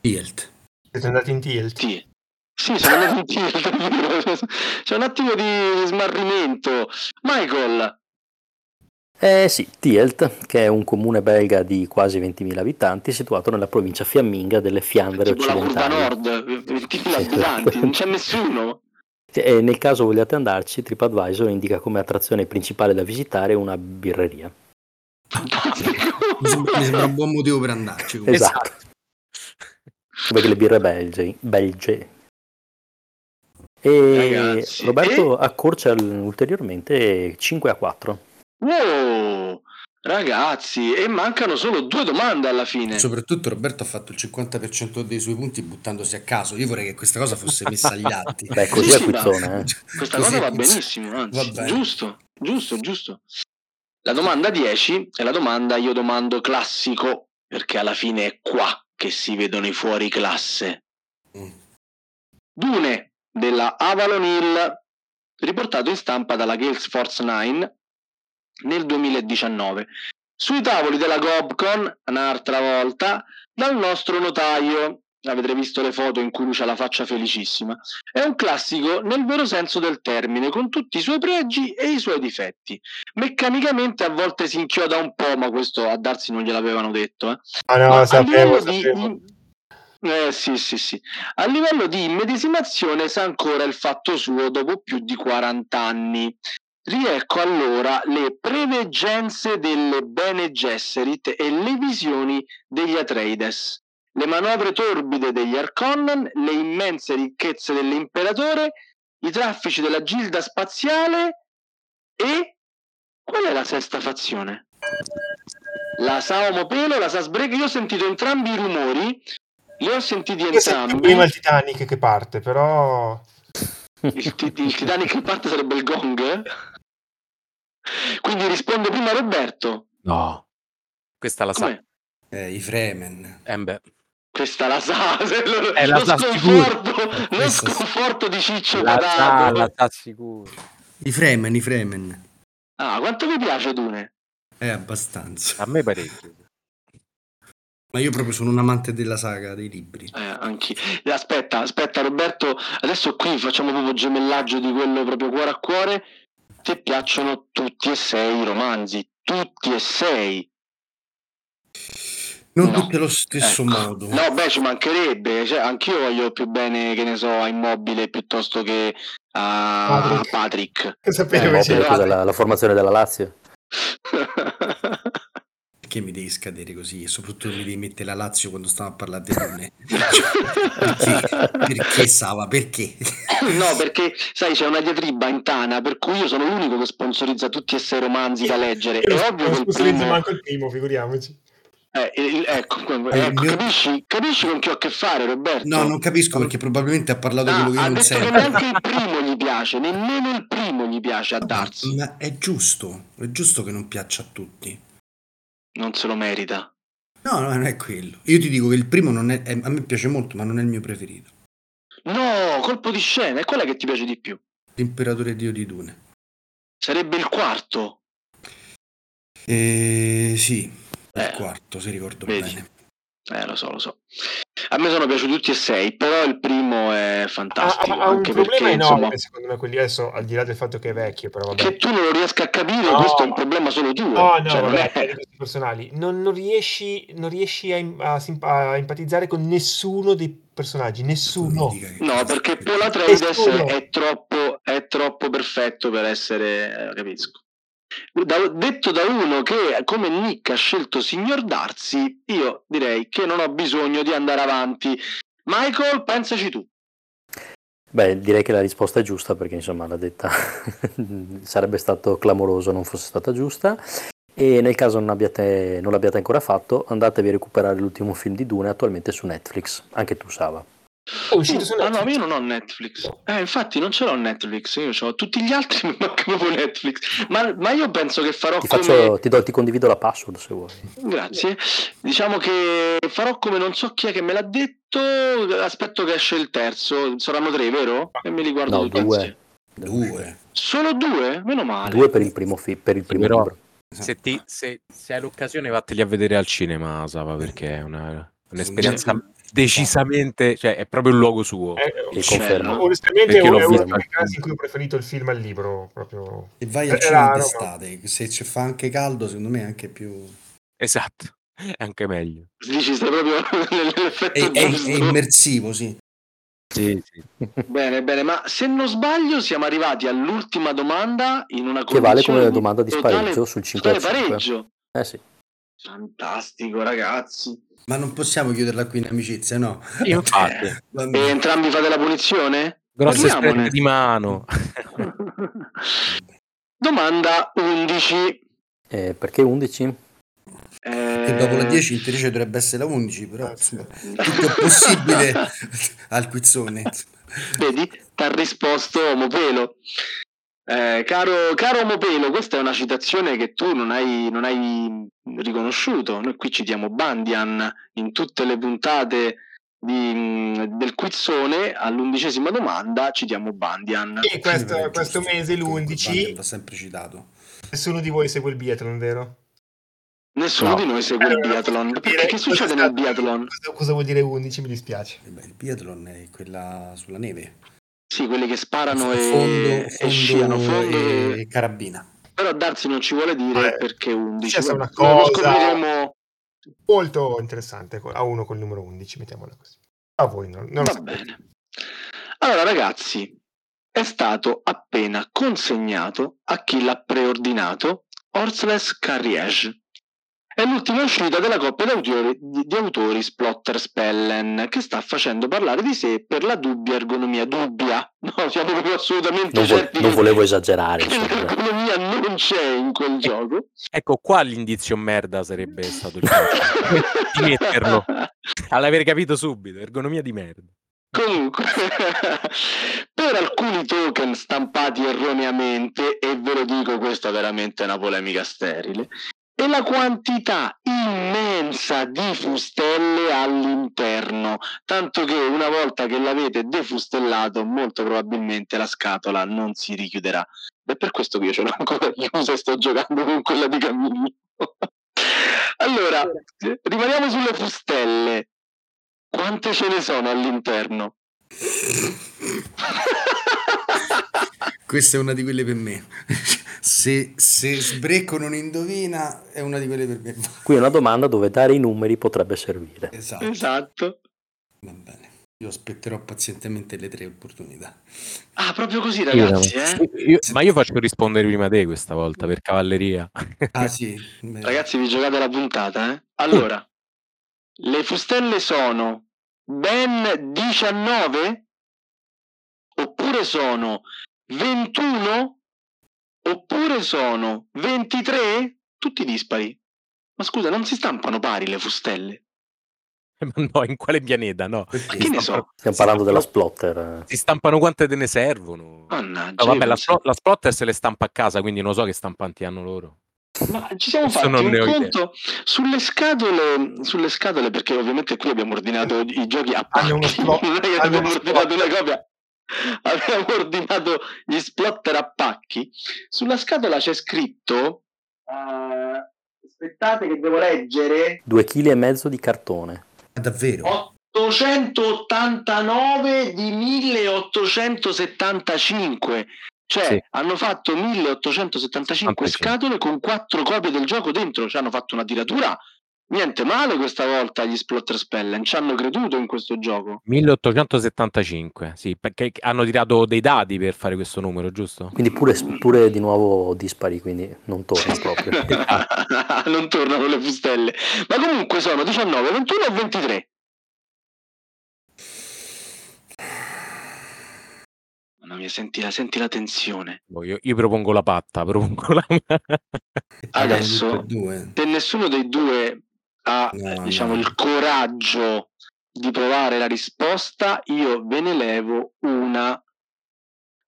Speaker 4: Tielt.
Speaker 2: Siete andati in tilt.
Speaker 1: T. Sì, sono andato in Tielt. è vero. C'è un attimo di smarrimento. Michael,
Speaker 3: Eh sì, Tielt, che è un comune belga di quasi 20.000 abitanti, situato nella provincia fiamminga delle Fiandre
Speaker 1: tipo la curva
Speaker 3: occidentali.
Speaker 1: nord, 20.000 abitanti, non c'è nessuno.
Speaker 3: E nel caso vogliate andarci, TripAdvisor indica come attrazione principale da visitare una birreria.
Speaker 4: Mi sembra, mi sembra un buon motivo per andarci. comunque.
Speaker 3: Esatto. Perché le birre belge. belge. E
Speaker 1: Ragazzi,
Speaker 3: Roberto accorcia l- ulteriormente 5 a 4.
Speaker 1: Wow, ragazzi, e mancano solo due domande alla fine.
Speaker 4: Soprattutto Roberto ha fatto il 50% dei suoi punti buttandosi a caso. Io vorrei che questa cosa fosse messa agli atti. (laughs)
Speaker 3: Beh, così
Speaker 1: Sì,
Speaker 3: è quizzone, eh.
Speaker 1: Questa
Speaker 4: Così
Speaker 1: cosa va benissimo, anzi,
Speaker 4: Va
Speaker 1: giusto, giusto, giusto. La domanda 10 è la domanda io domando classico, perché alla fine è qua che si vedono i fuori classe.
Speaker 4: Mm.
Speaker 1: Dune della Avalon Hill, riportato in stampa dalla Gales Force 9 nel 2019. Sui tavoli della Gobcon, un'altra volta, dal nostro notaio. Avrete visto le foto in cui lui ha la faccia felicissima. È un classico nel vero senso del termine, con tutti i suoi pregi e i suoi difetti. Meccanicamente a volte si inchioda un po', ma questo a Darsi non gliel'avevano detto. Eh.
Speaker 2: Ah no,
Speaker 1: Ma
Speaker 2: sapevo,
Speaker 1: livello di-
Speaker 2: sapevo.
Speaker 1: Eh sì, sì, sì. A livello di immedesimazione sa ancora il fatto suo dopo più di 40 anni. Riecco allora le preveggenze delle Bene Gesserit e le visioni degli Atreides, le manovre torbide degli Arconnen, le immense ricchezze dell'imperatore, i traffici della gilda spaziale e... qual è la sesta fazione? La Saomo Pelo, la Sasbrega, io ho sentito entrambi i rumori, li ho sentiti entrambi.
Speaker 2: prima il Titanic che parte, però...
Speaker 1: Il, il Titanic in parte sarebbe il gong? eh? Quindi risponde prima Roberto.
Speaker 5: No, questa la sa.
Speaker 1: Com'è?
Speaker 4: Eh, I Fremen.
Speaker 5: Eh, beh,
Speaker 1: Questa la sa, (laughs) lo,
Speaker 5: Eh, la
Speaker 1: lo
Speaker 5: sa
Speaker 1: sconforto, lo sconforto di Ciccio
Speaker 5: la sa, la sa sicuro.
Speaker 4: I Fremen, i Fremen.
Speaker 1: Ah, quanto vi piace Dune?
Speaker 4: È abbastanza.
Speaker 5: A me parecchio.
Speaker 4: Ma io proprio sono un amante della saga, dei libri.
Speaker 1: Eh, anche... Aspetta, aspetta Roberto, adesso qui facciamo proprio gemellaggio di quello proprio cuore a cuore. Ti piacciono tutti e sei i romanzi, tutti e sei.
Speaker 4: Non
Speaker 1: No.
Speaker 4: tutti allo stesso
Speaker 1: Ecco.
Speaker 4: modo.
Speaker 1: No, beh, ci mancherebbe. Cioè, anch'io voglio più bene, che ne so, a Immobile piuttosto che a
Speaker 2: Patrick.
Speaker 1: Patrick.
Speaker 2: Sapevo
Speaker 3: Eh,
Speaker 2: che
Speaker 3: Mobile,
Speaker 2: c'era.
Speaker 3: cos'è la, la formazione della Lazio? (laughs)
Speaker 4: Perché mi devi scadere così? E soprattutto mi devi mettere la Lazio quando stiamo a parlare di donne. (laughs) perché? Perché Sava? Perché?
Speaker 1: no, perché sai, c'è una diatriba in Tana, per cui io sono l'unico che sponsorizza tutti e sei i romanzi da leggere. È
Speaker 2: non
Speaker 1: ovvio che il
Speaker 2: sponsorizzo
Speaker 1: primo.
Speaker 2: manco il primo, figuriamoci.
Speaker 1: Eh, ecco,
Speaker 4: Eh, il
Speaker 1: ecco,
Speaker 4: mio-
Speaker 1: capisci, capisci con chi ho a che fare, Roberto?
Speaker 4: No, non capisco perché probabilmente ha parlato
Speaker 1: Ah,
Speaker 4: quello che io
Speaker 1: ha
Speaker 4: non sento.
Speaker 1: neanche il primo gli piace, nemmeno il primo gli piace a darsi.
Speaker 4: Ma è giusto, è giusto che non piaccia a tutti.
Speaker 1: Non se lo merita.
Speaker 4: No, no, non è quello. Io ti dico che il primo non è, a me piace molto, ma non è il mio preferito.
Speaker 1: No, colpo di scena, è quella che ti piace di più.
Speaker 4: L'imperatore dio di Dune.
Speaker 1: Sarebbe il quarto.
Speaker 4: Eh, sì, il
Speaker 1: Eh,
Speaker 4: quarto, se ricordo
Speaker 1: vedi.
Speaker 4: bene.
Speaker 1: Eh, lo so, lo so. A me sono piaciuti tutti e sei, però il primo è fantastico.
Speaker 2: ha- ha un
Speaker 1: anche perché,
Speaker 2: enorme,
Speaker 1: insomma,
Speaker 2: secondo me, quelli adesso, al di là del fatto che è vecchio, però vabbè.
Speaker 1: che tu non lo riesca a capire,
Speaker 2: No.
Speaker 1: questo è un problema solo tuo.
Speaker 2: No, no,
Speaker 1: Cioè, non
Speaker 2: vabbè,
Speaker 1: è-
Speaker 2: personali. Non, non riesci, non riesci a, a a empatizzare con nessuno dei personaggi, nessuno.
Speaker 1: No, perché Paul Atreides è troppo, è troppo perfetto per essere, eh, capisco. Da- detto da uno che come Nick ha scelto Signor Darcy, io direi che non ho bisogno di andare avanti. Michael, pensaci tu.
Speaker 3: Beh, direi che la risposta è giusta perché insomma l'ha detta (laughs) sarebbe stato clamoroso non fosse stata giusta e nel caso non, abbiate, non l'abbiate ancora fatto andatevi a recuperare l'ultimo film di Dune attualmente su Netflix, anche tu Sava.
Speaker 2: È uscito su
Speaker 1: Ah no,
Speaker 2: Netflix.
Speaker 1: io non ho Netflix. Eh, infatti non ce l'ho Netflix, io ho tutti gli altri (laughs) mi manca proprio Netflix. Ma, ma io penso che farò
Speaker 3: Ti,
Speaker 1: come...
Speaker 3: faccio, ti, do- ti condivido la password se vuoi.
Speaker 1: Grazie. Diciamo che farò come non so chi è che me l'ha detto. Aspetto che esce il terzo. Saranno tre, vero? E me li guardo
Speaker 3: No, due.
Speaker 1: insieme.
Speaker 4: Due.
Speaker 1: Solo due? Meno male.
Speaker 3: Due per il primo, fi- per il primo
Speaker 5: però-
Speaker 3: libro.
Speaker 5: Se, ti, se, se hai l'occasione, vatteli a vedere al cinema, Sava, perché è una, un'esperienza decisamente, cioè è proprio il luogo suo.
Speaker 2: Eh,
Speaker 1: Cioè,
Speaker 3: confermo.
Speaker 1: no?
Speaker 2: onestamente è uno dei casi in cui ho preferito il film al libro. Proprio.
Speaker 4: E vai al cinema
Speaker 2: raro, ma-
Speaker 4: d'estate, se ci fa anche caldo, secondo me è anche più...
Speaker 5: Esatto, (laughs) è anche meglio.
Speaker 1: Dici, stai proprio (laughs) nell'effetto
Speaker 4: È, è- è immersivo, sì.
Speaker 5: Sì, sì.
Speaker 1: Bene, bene, ma se non sbaglio siamo arrivati all'ultima domanda in una
Speaker 3: Che vale come domanda di
Speaker 1: totale-
Speaker 3: spareggio sul 5 a
Speaker 1: totale
Speaker 3: 5.
Speaker 1: pareggio.
Speaker 3: Eh sì.
Speaker 1: Fantastico, ragazzi.
Speaker 4: Ma non possiamo chiuderla qui in amicizia, no?
Speaker 5: Infatti,
Speaker 4: Va
Speaker 1: E entrambi fate la punizione?
Speaker 5: grosse strette di mano. (laughs)
Speaker 1: Domanda 11.
Speaker 3: Eh, perché 11?
Speaker 1: Eh,
Speaker 4: Che dopo la 10 in teoria ci dovrebbe essere la 11, però insomma, tutto è possibile (laughs) al quizzone.
Speaker 1: Vedi? Ti ha risposto Omopelo. Eh, caro, caro Omopelo, questa è una citazione che tu non hai, non hai riconosciuto. Noi qui citiamo Bandian in tutte le puntate di- del quizzone. All'undicesima domanda citiamo Bandian.
Speaker 2: E questo,
Speaker 4: Sì,
Speaker 2: questo
Speaker 4: giusto.
Speaker 2: mese,
Speaker 4: Comunque, Bandian
Speaker 2: l'11,
Speaker 4: L'ho sempre citato.
Speaker 2: nessuno di voi segue il biathlon, vero?
Speaker 1: Nessuno
Speaker 3: No.
Speaker 1: di noi segue il
Speaker 2: Eh,
Speaker 1: biathlon.
Speaker 2: dire-
Speaker 1: Perché che succede nel biathlon?
Speaker 2: Cosa, cosa vuol dire 11? Mi dispiace.
Speaker 4: E beh, il biathlon è quella sulla neve.
Speaker 1: Sì, quelli che sparano e,
Speaker 4: fondo,
Speaker 1: e
Speaker 4: fondo
Speaker 1: sciano fondo
Speaker 4: e
Speaker 1: e-
Speaker 4: carabina.
Speaker 1: Però Darsi non ci vuole dire
Speaker 2: Eh,
Speaker 1: perché 11.
Speaker 2: questa è una
Speaker 1: Lo
Speaker 2: cosa-
Speaker 1: scopriremo.
Speaker 2: Molto interessante. A uno col numero 11, mettiamola così. A voi non, non lo
Speaker 1: Va
Speaker 2: sapete.
Speaker 1: bene. Allora, ragazzi, è stato appena consegnato a chi l'ha preordinato Horseless Carriage. È l'ultima uscita della coppia di autori, di, di autori Splotter Spellen, che sta facendo parlare di sé per la dubbia ergonomia. Dubbia? No, siamo proprio assolutamente
Speaker 3: Non, vo-
Speaker 1: certi
Speaker 3: non volevo esagerare.
Speaker 1: l'ergonomia non c'è in quel gioco.
Speaker 5: Ecco qua l'indizio merda sarebbe stato il (laughs) di metterlo. All'aver capito subito, ergonomia di merda.
Speaker 1: Comunque, (laughs) per alcuni token stampati erroneamente, e ve lo dico, questa è veramente una polemica sterile, e la quantità immensa di fustelle all'interno, tanto che una volta che l'avete defustellato, molto probabilmente la scatola non si richiuderà. È per questo che io ce l'ho ancora chiusa e sto giocando con quella di Camillino. (laughs) allora, rimaniamo sulle fustelle. Quante ce ne sono all'interno? (laughs)
Speaker 4: Questa è una di quelle per me. (laughs) Se, se Sbrecco non indovina, è una di quelle per me. (laughs)
Speaker 3: Qui è una domanda dove dare i numeri potrebbe servire.
Speaker 4: Esatto.
Speaker 1: Esatto.
Speaker 4: Va bene. Io aspetterò pazientemente le tre opportunità.
Speaker 1: Ah, proprio così, ragazzi, eh?
Speaker 5: Io- ma io faccio rispondere prima te questa volta per cavalleria. (laughs)
Speaker 4: Ah sì. beh.
Speaker 1: Ragazzi, vi giocate la puntata, eh? Allora, le fustelle sono ben 19? Oppure sono 21? Oppure sono 23? Tutti dispari. Ma scusa, non si stampano pari le fustelle?
Speaker 5: Ma no, in quale pianeta? No.
Speaker 4: Perché?
Speaker 1: Che ne so?
Speaker 3: Stiamo parlando della splotter.
Speaker 5: Si stampano quante te ne servono.
Speaker 1: Mannaggia,
Speaker 5: No, vabbè, la, splo- la splotter se le stampa a casa, quindi non so che stampanti hanno loro.
Speaker 1: Ma ci siamo
Speaker 5: Questo
Speaker 1: fatti un conto sulle scatole, sulle scatole, perché ovviamente qui abbiamo ordinato i giochi a pacchi,
Speaker 2: splo- (laughs)
Speaker 1: non è che
Speaker 2: hanno
Speaker 1: abbiamo
Speaker 2: uno
Speaker 1: ordinato una copia, (laughs) abbiamo ordinato gli splotter a pacchi. Sulla scatola c'è scritto eh, aspettate che devo leggere.
Speaker 3: Due chili e mezzo di cartone.
Speaker 4: È davvero?
Speaker 1: 889 di 1875. Cioè,
Speaker 5: Sì.
Speaker 1: hanno fatto 1875
Speaker 5: 75.
Speaker 1: scatole con quattro copie del gioco dentro. Ci hanno fatto una tiratura. Niente male questa volta gli Splotter Spellen. Ci hanno creduto in questo gioco.
Speaker 5: 1875, sì, perché hanno tirato dei dadi per fare questo numero, giusto?
Speaker 3: Quindi pure, pure di nuovo dispari, quindi non torna (laughs) proprio.
Speaker 1: non tornano le fustelle. Ma comunque sono 19, 21 e 23. Mamma mia, senti la, senti la tensione.
Speaker 5: Boh, Io, io propongo la patta, propongo la...
Speaker 1: Adesso-
Speaker 4: e.
Speaker 1: Se nessuno dei due ha
Speaker 4: No,
Speaker 1: eh, diciamo,
Speaker 4: no.
Speaker 1: il coraggio di provare la risposta, io ve ne levo una.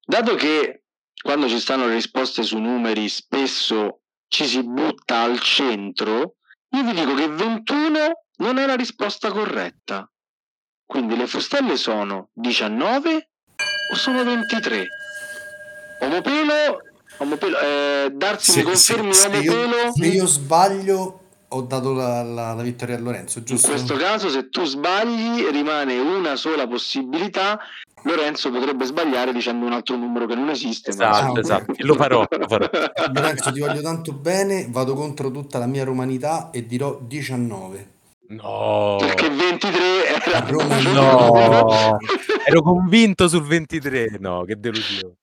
Speaker 1: Dato che quando ci stanno le risposte su numeri spesso ci si butta al centro, io vi dico che 21 non è la risposta corretta. Quindi le fustelle sono 19 o sono 23? Omopelo, omopelo eh, Darsi mi confermi
Speaker 4: se io,
Speaker 1: omopelo?
Speaker 4: se io sbaglio, ho dato la, la- la vittoria a Lorenzo,
Speaker 1: In
Speaker 4: giusto?
Speaker 1: questo caso, se tu sbagli, rimane una sola possibilità. Lorenzo potrebbe sbagliare dicendo un altro numero che non esiste. ma-
Speaker 5: Esatto,
Speaker 4: Ah,
Speaker 5: esatto. Lo farò, lo farò. (laughs)
Speaker 4: Lorenzo, ti voglio tanto bene, vado contro tutta la mia romanità e dirò 19.
Speaker 5: No,
Speaker 1: Perché 23 era
Speaker 4: Roma
Speaker 5: no, (laughs) ero convinto sul 23. No, che delusione.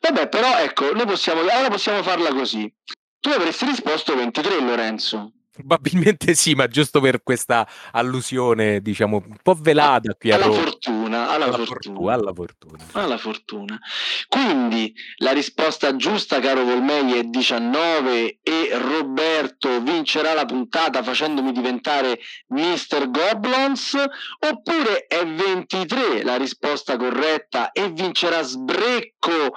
Speaker 1: Vabbè, però ecco, noi possiamo, ora possiamo farla così. Tu avresti risposto 23, Lorenzo.
Speaker 5: Probabilmente sì, ma giusto per questa allusione, diciamo, un po' velata qui a
Speaker 1: Alla
Speaker 5: Roma.
Speaker 1: fortuna, alla,
Speaker 5: Alla
Speaker 1: fortuna.
Speaker 5: fortuna, alla fortuna.
Speaker 1: Alla fortuna. Quindi la risposta giusta, caro Volmei, è 19 e Roberto vincerà la puntata facendomi diventare Mr. Goblins oppure è 23 la risposta corretta e vincerà Sbrecco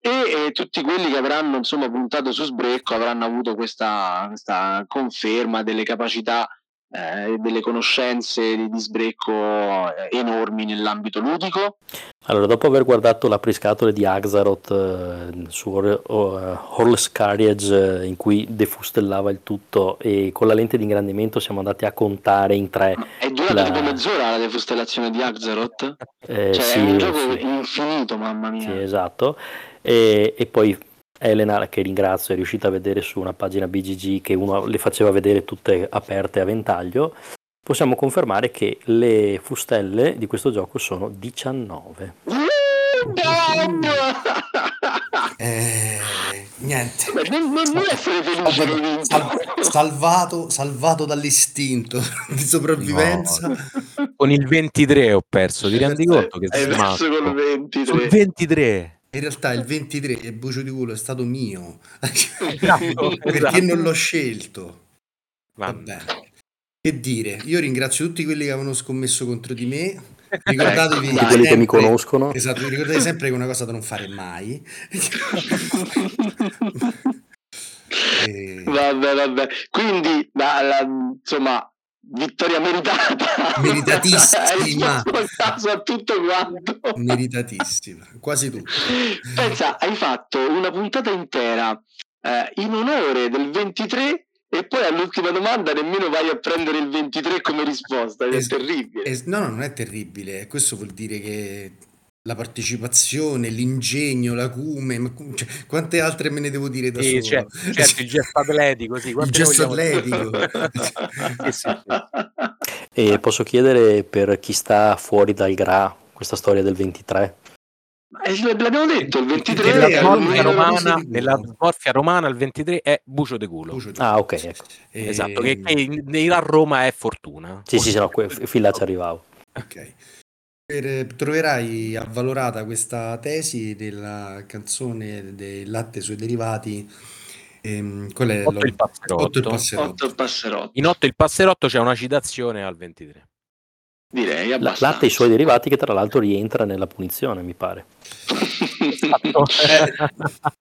Speaker 1: e eh, tutti quelli che avranno insomma puntato su Sbrecco avranno avuto questa, questa conferma delle capacità eh, e delle conoscenze di, di Sbrecco eh, enormi nell'ambito ludico.
Speaker 3: Allora, dopo aver guardato l'apriscatole di Axaroth eh, su Hor- oh, Horse Carriage eh, in cui defustellava il tutto e con la lente di ingrandimento siamo andati a contare in tre.
Speaker 1: È durata
Speaker 3: La-
Speaker 1: tipo mezz'ora la defustellazione di Axaroth?
Speaker 3: eh,
Speaker 1: Cioè,
Speaker 3: sì,
Speaker 1: è un gioco
Speaker 3: sì.
Speaker 1: infinito, mamma mia.
Speaker 3: Sì, esatto. E, e poi Elena, che ringrazio, è riuscita a vedere su una pagina BGG che uno le faceva vedere tutte aperte a ventaglio. Possiamo confermare che le fustelle di questo gioco sono 19.
Speaker 1: Uh, Bob!
Speaker 4: Eh, niente.
Speaker 1: Non, non- essere felice che hai vinto.
Speaker 4: Sal- salvato, salvato dall'istinto (laughs) di sopravvivenza.
Speaker 5: Con il 23 ho perso, ti rendi conto che
Speaker 1: Hai perso col 23.
Speaker 5: Sul 23.
Speaker 4: In realtà il 23 il bucio di culo è stato mio
Speaker 5: Esatto, (laughs)
Speaker 4: perché
Speaker 5: esatto.
Speaker 4: non l'ho scelto. Va
Speaker 5: Mamma.
Speaker 4: bene. Che dire, io ringrazio tutti quelli che avevano scommesso contro di me. Ricordatevi
Speaker 1: Ecco,
Speaker 3: quelli che mi
Speaker 4: sempre-
Speaker 3: conoscono.
Speaker 4: Esatto, ricordate sempre che è una cosa da non fare mai. (laughs) (laughs) E-
Speaker 1: Vabbè, vabbè. Quindi, la- la- insomma, vittoria meritata.
Speaker 4: Meritatissima. (laughs)
Speaker 1: A tutto quanto.
Speaker 4: Meritatissima, quasi tutto.
Speaker 1: Pensa, hai fatto una puntata intera eh, in onore del 23 e poi all'ultima domanda nemmeno vai a prendere il 23 come risposta. È
Speaker 4: Es-
Speaker 1: terribile.
Speaker 4: Es- no, no, non è terribile. Questo vuol dire che la partecipazione, l'ingegno, l'acume, ma cu- cioè, quante altre me ne devo dire da
Speaker 5: Sì,
Speaker 4: solo?
Speaker 5: cioè, certo, il gesto atletico, sì,
Speaker 4: Il gesto
Speaker 5: vogliamo-
Speaker 4: atletico. (laughs)
Speaker 5: Sì, sì, sì.
Speaker 3: E posso chiedere per chi sta fuori dal GRA questa storia del 23?
Speaker 1: Eh, l'abbiamo detto, il 23
Speaker 4: Nella smorfia romana-
Speaker 5: nella smorfia romana il 23 è bucio de culo.
Speaker 4: Bucio
Speaker 3: Ah, ok, ecco.
Speaker 4: E-
Speaker 5: Esatto, che, che in- a Roma è fortuna.
Speaker 3: Sì, sì, sì, no, fin là ci arrivavo.
Speaker 4: Ok. Per- troverai avvalorata questa tesi della canzone del latte sui derivati. ehm, qual è?
Speaker 5: Otto il passerotto.
Speaker 4: Otto il passerotto.
Speaker 1: Otto il passerotto.
Speaker 5: In 8 il passerotto c'è una citazione al 23.
Speaker 1: Direi
Speaker 3: La-
Speaker 1: abbastanza.
Speaker 3: latte e i suoi derivati che tra l'altro rientra nella punizione, mi pare. (laughs)
Speaker 4: Eh,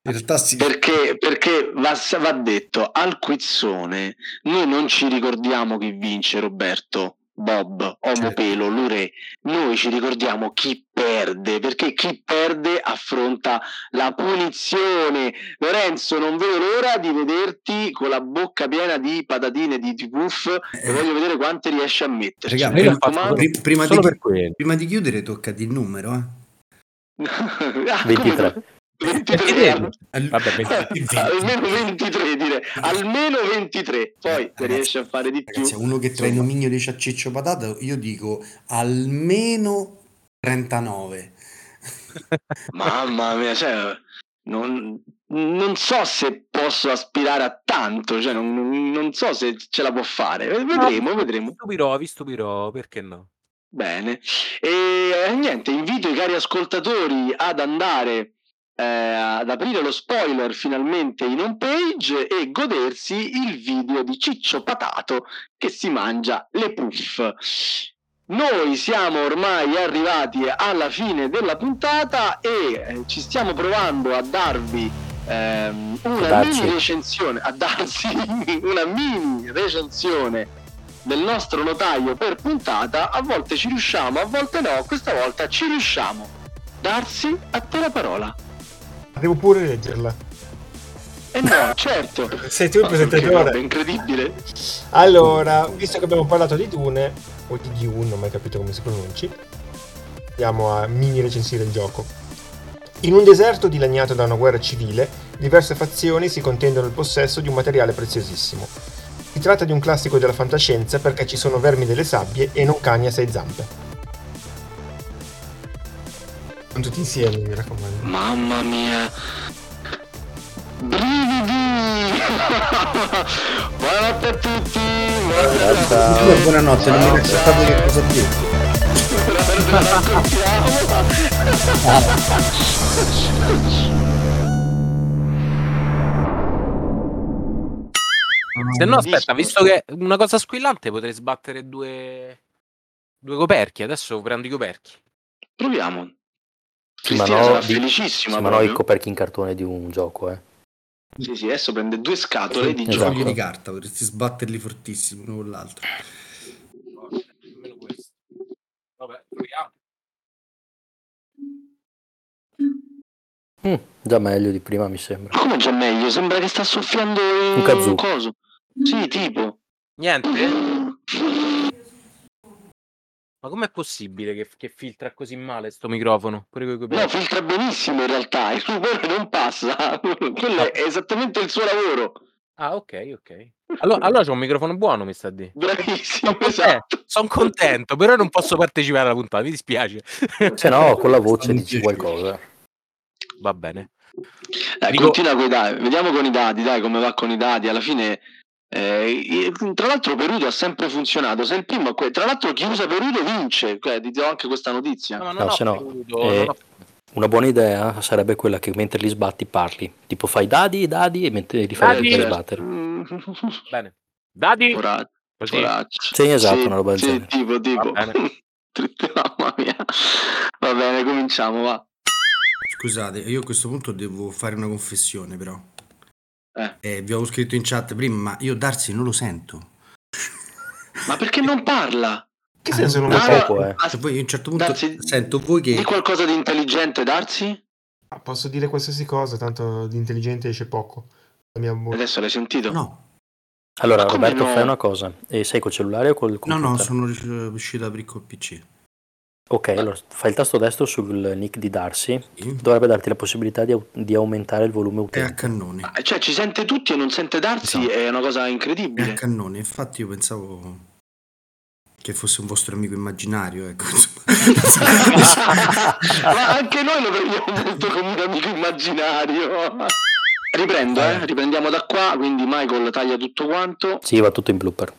Speaker 4: in realtà sì.
Speaker 1: perché perché va, va detto al quizzone noi non ci ricordiamo chi vince Roberto Bob, Omopelo, Lure, noi ci ricordiamo chi perde, perché chi perde affronta la punizione. Lorenzo, non vedo l'ora di vederti con la bocca piena di patatine di, di puff e voglio vedere quante riesci a.
Speaker 4: Pri- prima, prima di chiudere tocca di numero, eh. (laughs)
Speaker 1: Ah,
Speaker 3: 23.
Speaker 1: Come- 23.
Speaker 5: Al- Vabbè, 23. (laughs)
Speaker 1: almeno 23 direi. Almeno 23 poi se
Speaker 4: Ragazzi,
Speaker 1: riesci a fare di più
Speaker 4: Ragazzi, a uno che tra i nomignoli riesce a ciccio patata, io dico almeno 39. (laughs)
Speaker 1: mamma mia cioè, non, non so se posso aspirare a tanto cioè, non, non- so se ce la può fare. Vedremo vedremo.
Speaker 5: Stupirò, vi stupirò, perché no?
Speaker 1: Bene, e eh, niente, invito i cari ascoltatori ad andare eh, ad aprire lo spoiler finalmente in home page e godersi il video di Ciccio Patato che si mangia le puff. Noi siamo ormai arrivati alla fine della puntata e eh, ci stiamo provando a darvi ehm, una
Speaker 3: darci.
Speaker 1: mini recensione, a darsi (laughs) una mini recensione del nostro notaio per puntata, a volte ci riusciamo, a volte no, questa volta ci riusciamo. Darsi a te la parola.
Speaker 2: Devo pure leggerla.
Speaker 1: E no, certo.
Speaker 2: Sei tu il
Speaker 1: roba
Speaker 2: presentatore.
Speaker 1: incredibile.
Speaker 2: Allora, visto che abbiamo parlato di Dune, o di Dune, non ho mai capito come si pronunci, andiamo a mini recensire il gioco. In un deserto dilaniato da una guerra civile, diverse fazioni si contendono il possesso di un materiale preziosissimo. Si tratta di un classico della fantascienza perché ci sono vermi delle sabbie e non cani a sei zampe. Sono tutti insieme, mi raccomando.
Speaker 1: Mamma mia. Brividi! (laughs) Buonanotte a tutti! Buonanotte a tutti!
Speaker 4: Buonanotte, non mi raccontate che cosa detto.
Speaker 5: Se no, aspetta, visto che una cosa squillante potrei sbattere due, due coperchi. Adesso prendo i coperchi.
Speaker 1: Proviamo. Cristina
Speaker 3: no,
Speaker 1: sarà
Speaker 3: di-
Speaker 1: felicissima.
Speaker 3: Sì, ma no i
Speaker 1: proprio.
Speaker 3: coperchi in cartone di un gioco, eh.
Speaker 1: Sì, sì, adesso prende due scatole di
Speaker 3: Esatto.
Speaker 4: Fogli
Speaker 1: gioco.
Speaker 4: di carta, potresti sbatterli fortissimo uno con l'altro.
Speaker 5: Almeno questo. Vabbè, proviamo.
Speaker 3: Mm, già meglio di prima, mi sembra.
Speaker 1: Ma come già meglio? Sembra che sta soffiando un,
Speaker 3: Un kazoo.
Speaker 1: coso. Sì, tipo.
Speaker 5: Niente? (laughs) Ma com'è possibile che, che filtra così male sto microfono? Pure coi
Speaker 1: No,
Speaker 5: coperchi.
Speaker 1: filtra benissimo in realtà, il rumore non passa. (laughs) Quello è esattamente il suo lavoro.
Speaker 5: Ah, ok, ok. Allora, (laughs) allora c'ho un microfono buono, mi sta di.
Speaker 1: Bravissimo, esatto.
Speaker 5: Sono contento, però non posso partecipare alla puntata, mi dispiace.
Speaker 3: Se no, (laughs) con la voce dici qualcosa.
Speaker 5: Va bene.
Speaker 1: Dai,
Speaker 5: Dico-
Speaker 1: continua con i dati, vediamo con i dati, dai come va con i dati. Alla fine, eh, tra l'altro, Peruto ha sempre funzionato. Se il primo, tra l'altro, chi usa Peruto vince. Cioè, ti do anche questa notizia.
Speaker 5: No,
Speaker 3: No, no,
Speaker 5: voluto,
Speaker 3: eh, Una buona idea sarebbe quella che mentre li sbatti parli. Tipo fai dadi, dadi e mentre li fai
Speaker 5: Dadi!
Speaker 3: sbattere.
Speaker 1: Mm, (laughs)
Speaker 5: Bene. Dadi.
Speaker 1: Poraccio.
Speaker 3: Sì, esatto, una roba del
Speaker 1: sì,
Speaker 3: genere.
Speaker 1: tipo, tipo.
Speaker 5: Va bene. (laughs)
Speaker 1: Mamma mia. Va bene, cominciamo, va.
Speaker 4: Scusate, io a questo punto devo fare una confessione, però.
Speaker 1: Eh.
Speaker 4: Eh, vi avevo scritto in chat prima, ma io Darsi non lo sento.
Speaker 1: Ma perché non parla?
Speaker 2: Che senso non lo
Speaker 3: eh.
Speaker 1: as-
Speaker 4: Cioè, poi a un certo punto
Speaker 1: Darsi-
Speaker 4: sento voi che...
Speaker 1: Di qualcosa di intelligente, Darsi?
Speaker 2: Ah, Posso dire qualsiasi cosa, tanto di intelligente esce poco.
Speaker 1: Adesso l'hai sentito?
Speaker 4: No,
Speaker 3: Allora, Roberto,
Speaker 1: no?
Speaker 3: fai una cosa. E sei col cellulare o col
Speaker 4: no,
Speaker 3: computer?
Speaker 4: no, sono rius- riuscito ad aprire col PC.
Speaker 3: Ok, allora fai il tasto destro sul nick di Darcy.
Speaker 4: Sì.
Speaker 3: Dovrebbe darti la possibilità di, di aumentare il volume
Speaker 4: È a
Speaker 3: utente.
Speaker 4: cannone.
Speaker 1: Ah, Cioè, ci sente tutti e non sente Darsi,
Speaker 4: Esatto.
Speaker 1: è una cosa
Speaker 4: È a
Speaker 1: incredibile.
Speaker 4: cannone, infatti io pensavo che fosse un vostro amico immaginario, ecco. (laughs)
Speaker 1: Ma anche noi lo prendiamo molto come un amico immaginario. Riprendo, eh? Riprendiamo da qua, quindi Michael taglia tutto quanto.
Speaker 3: Sì, va tutto in blooper.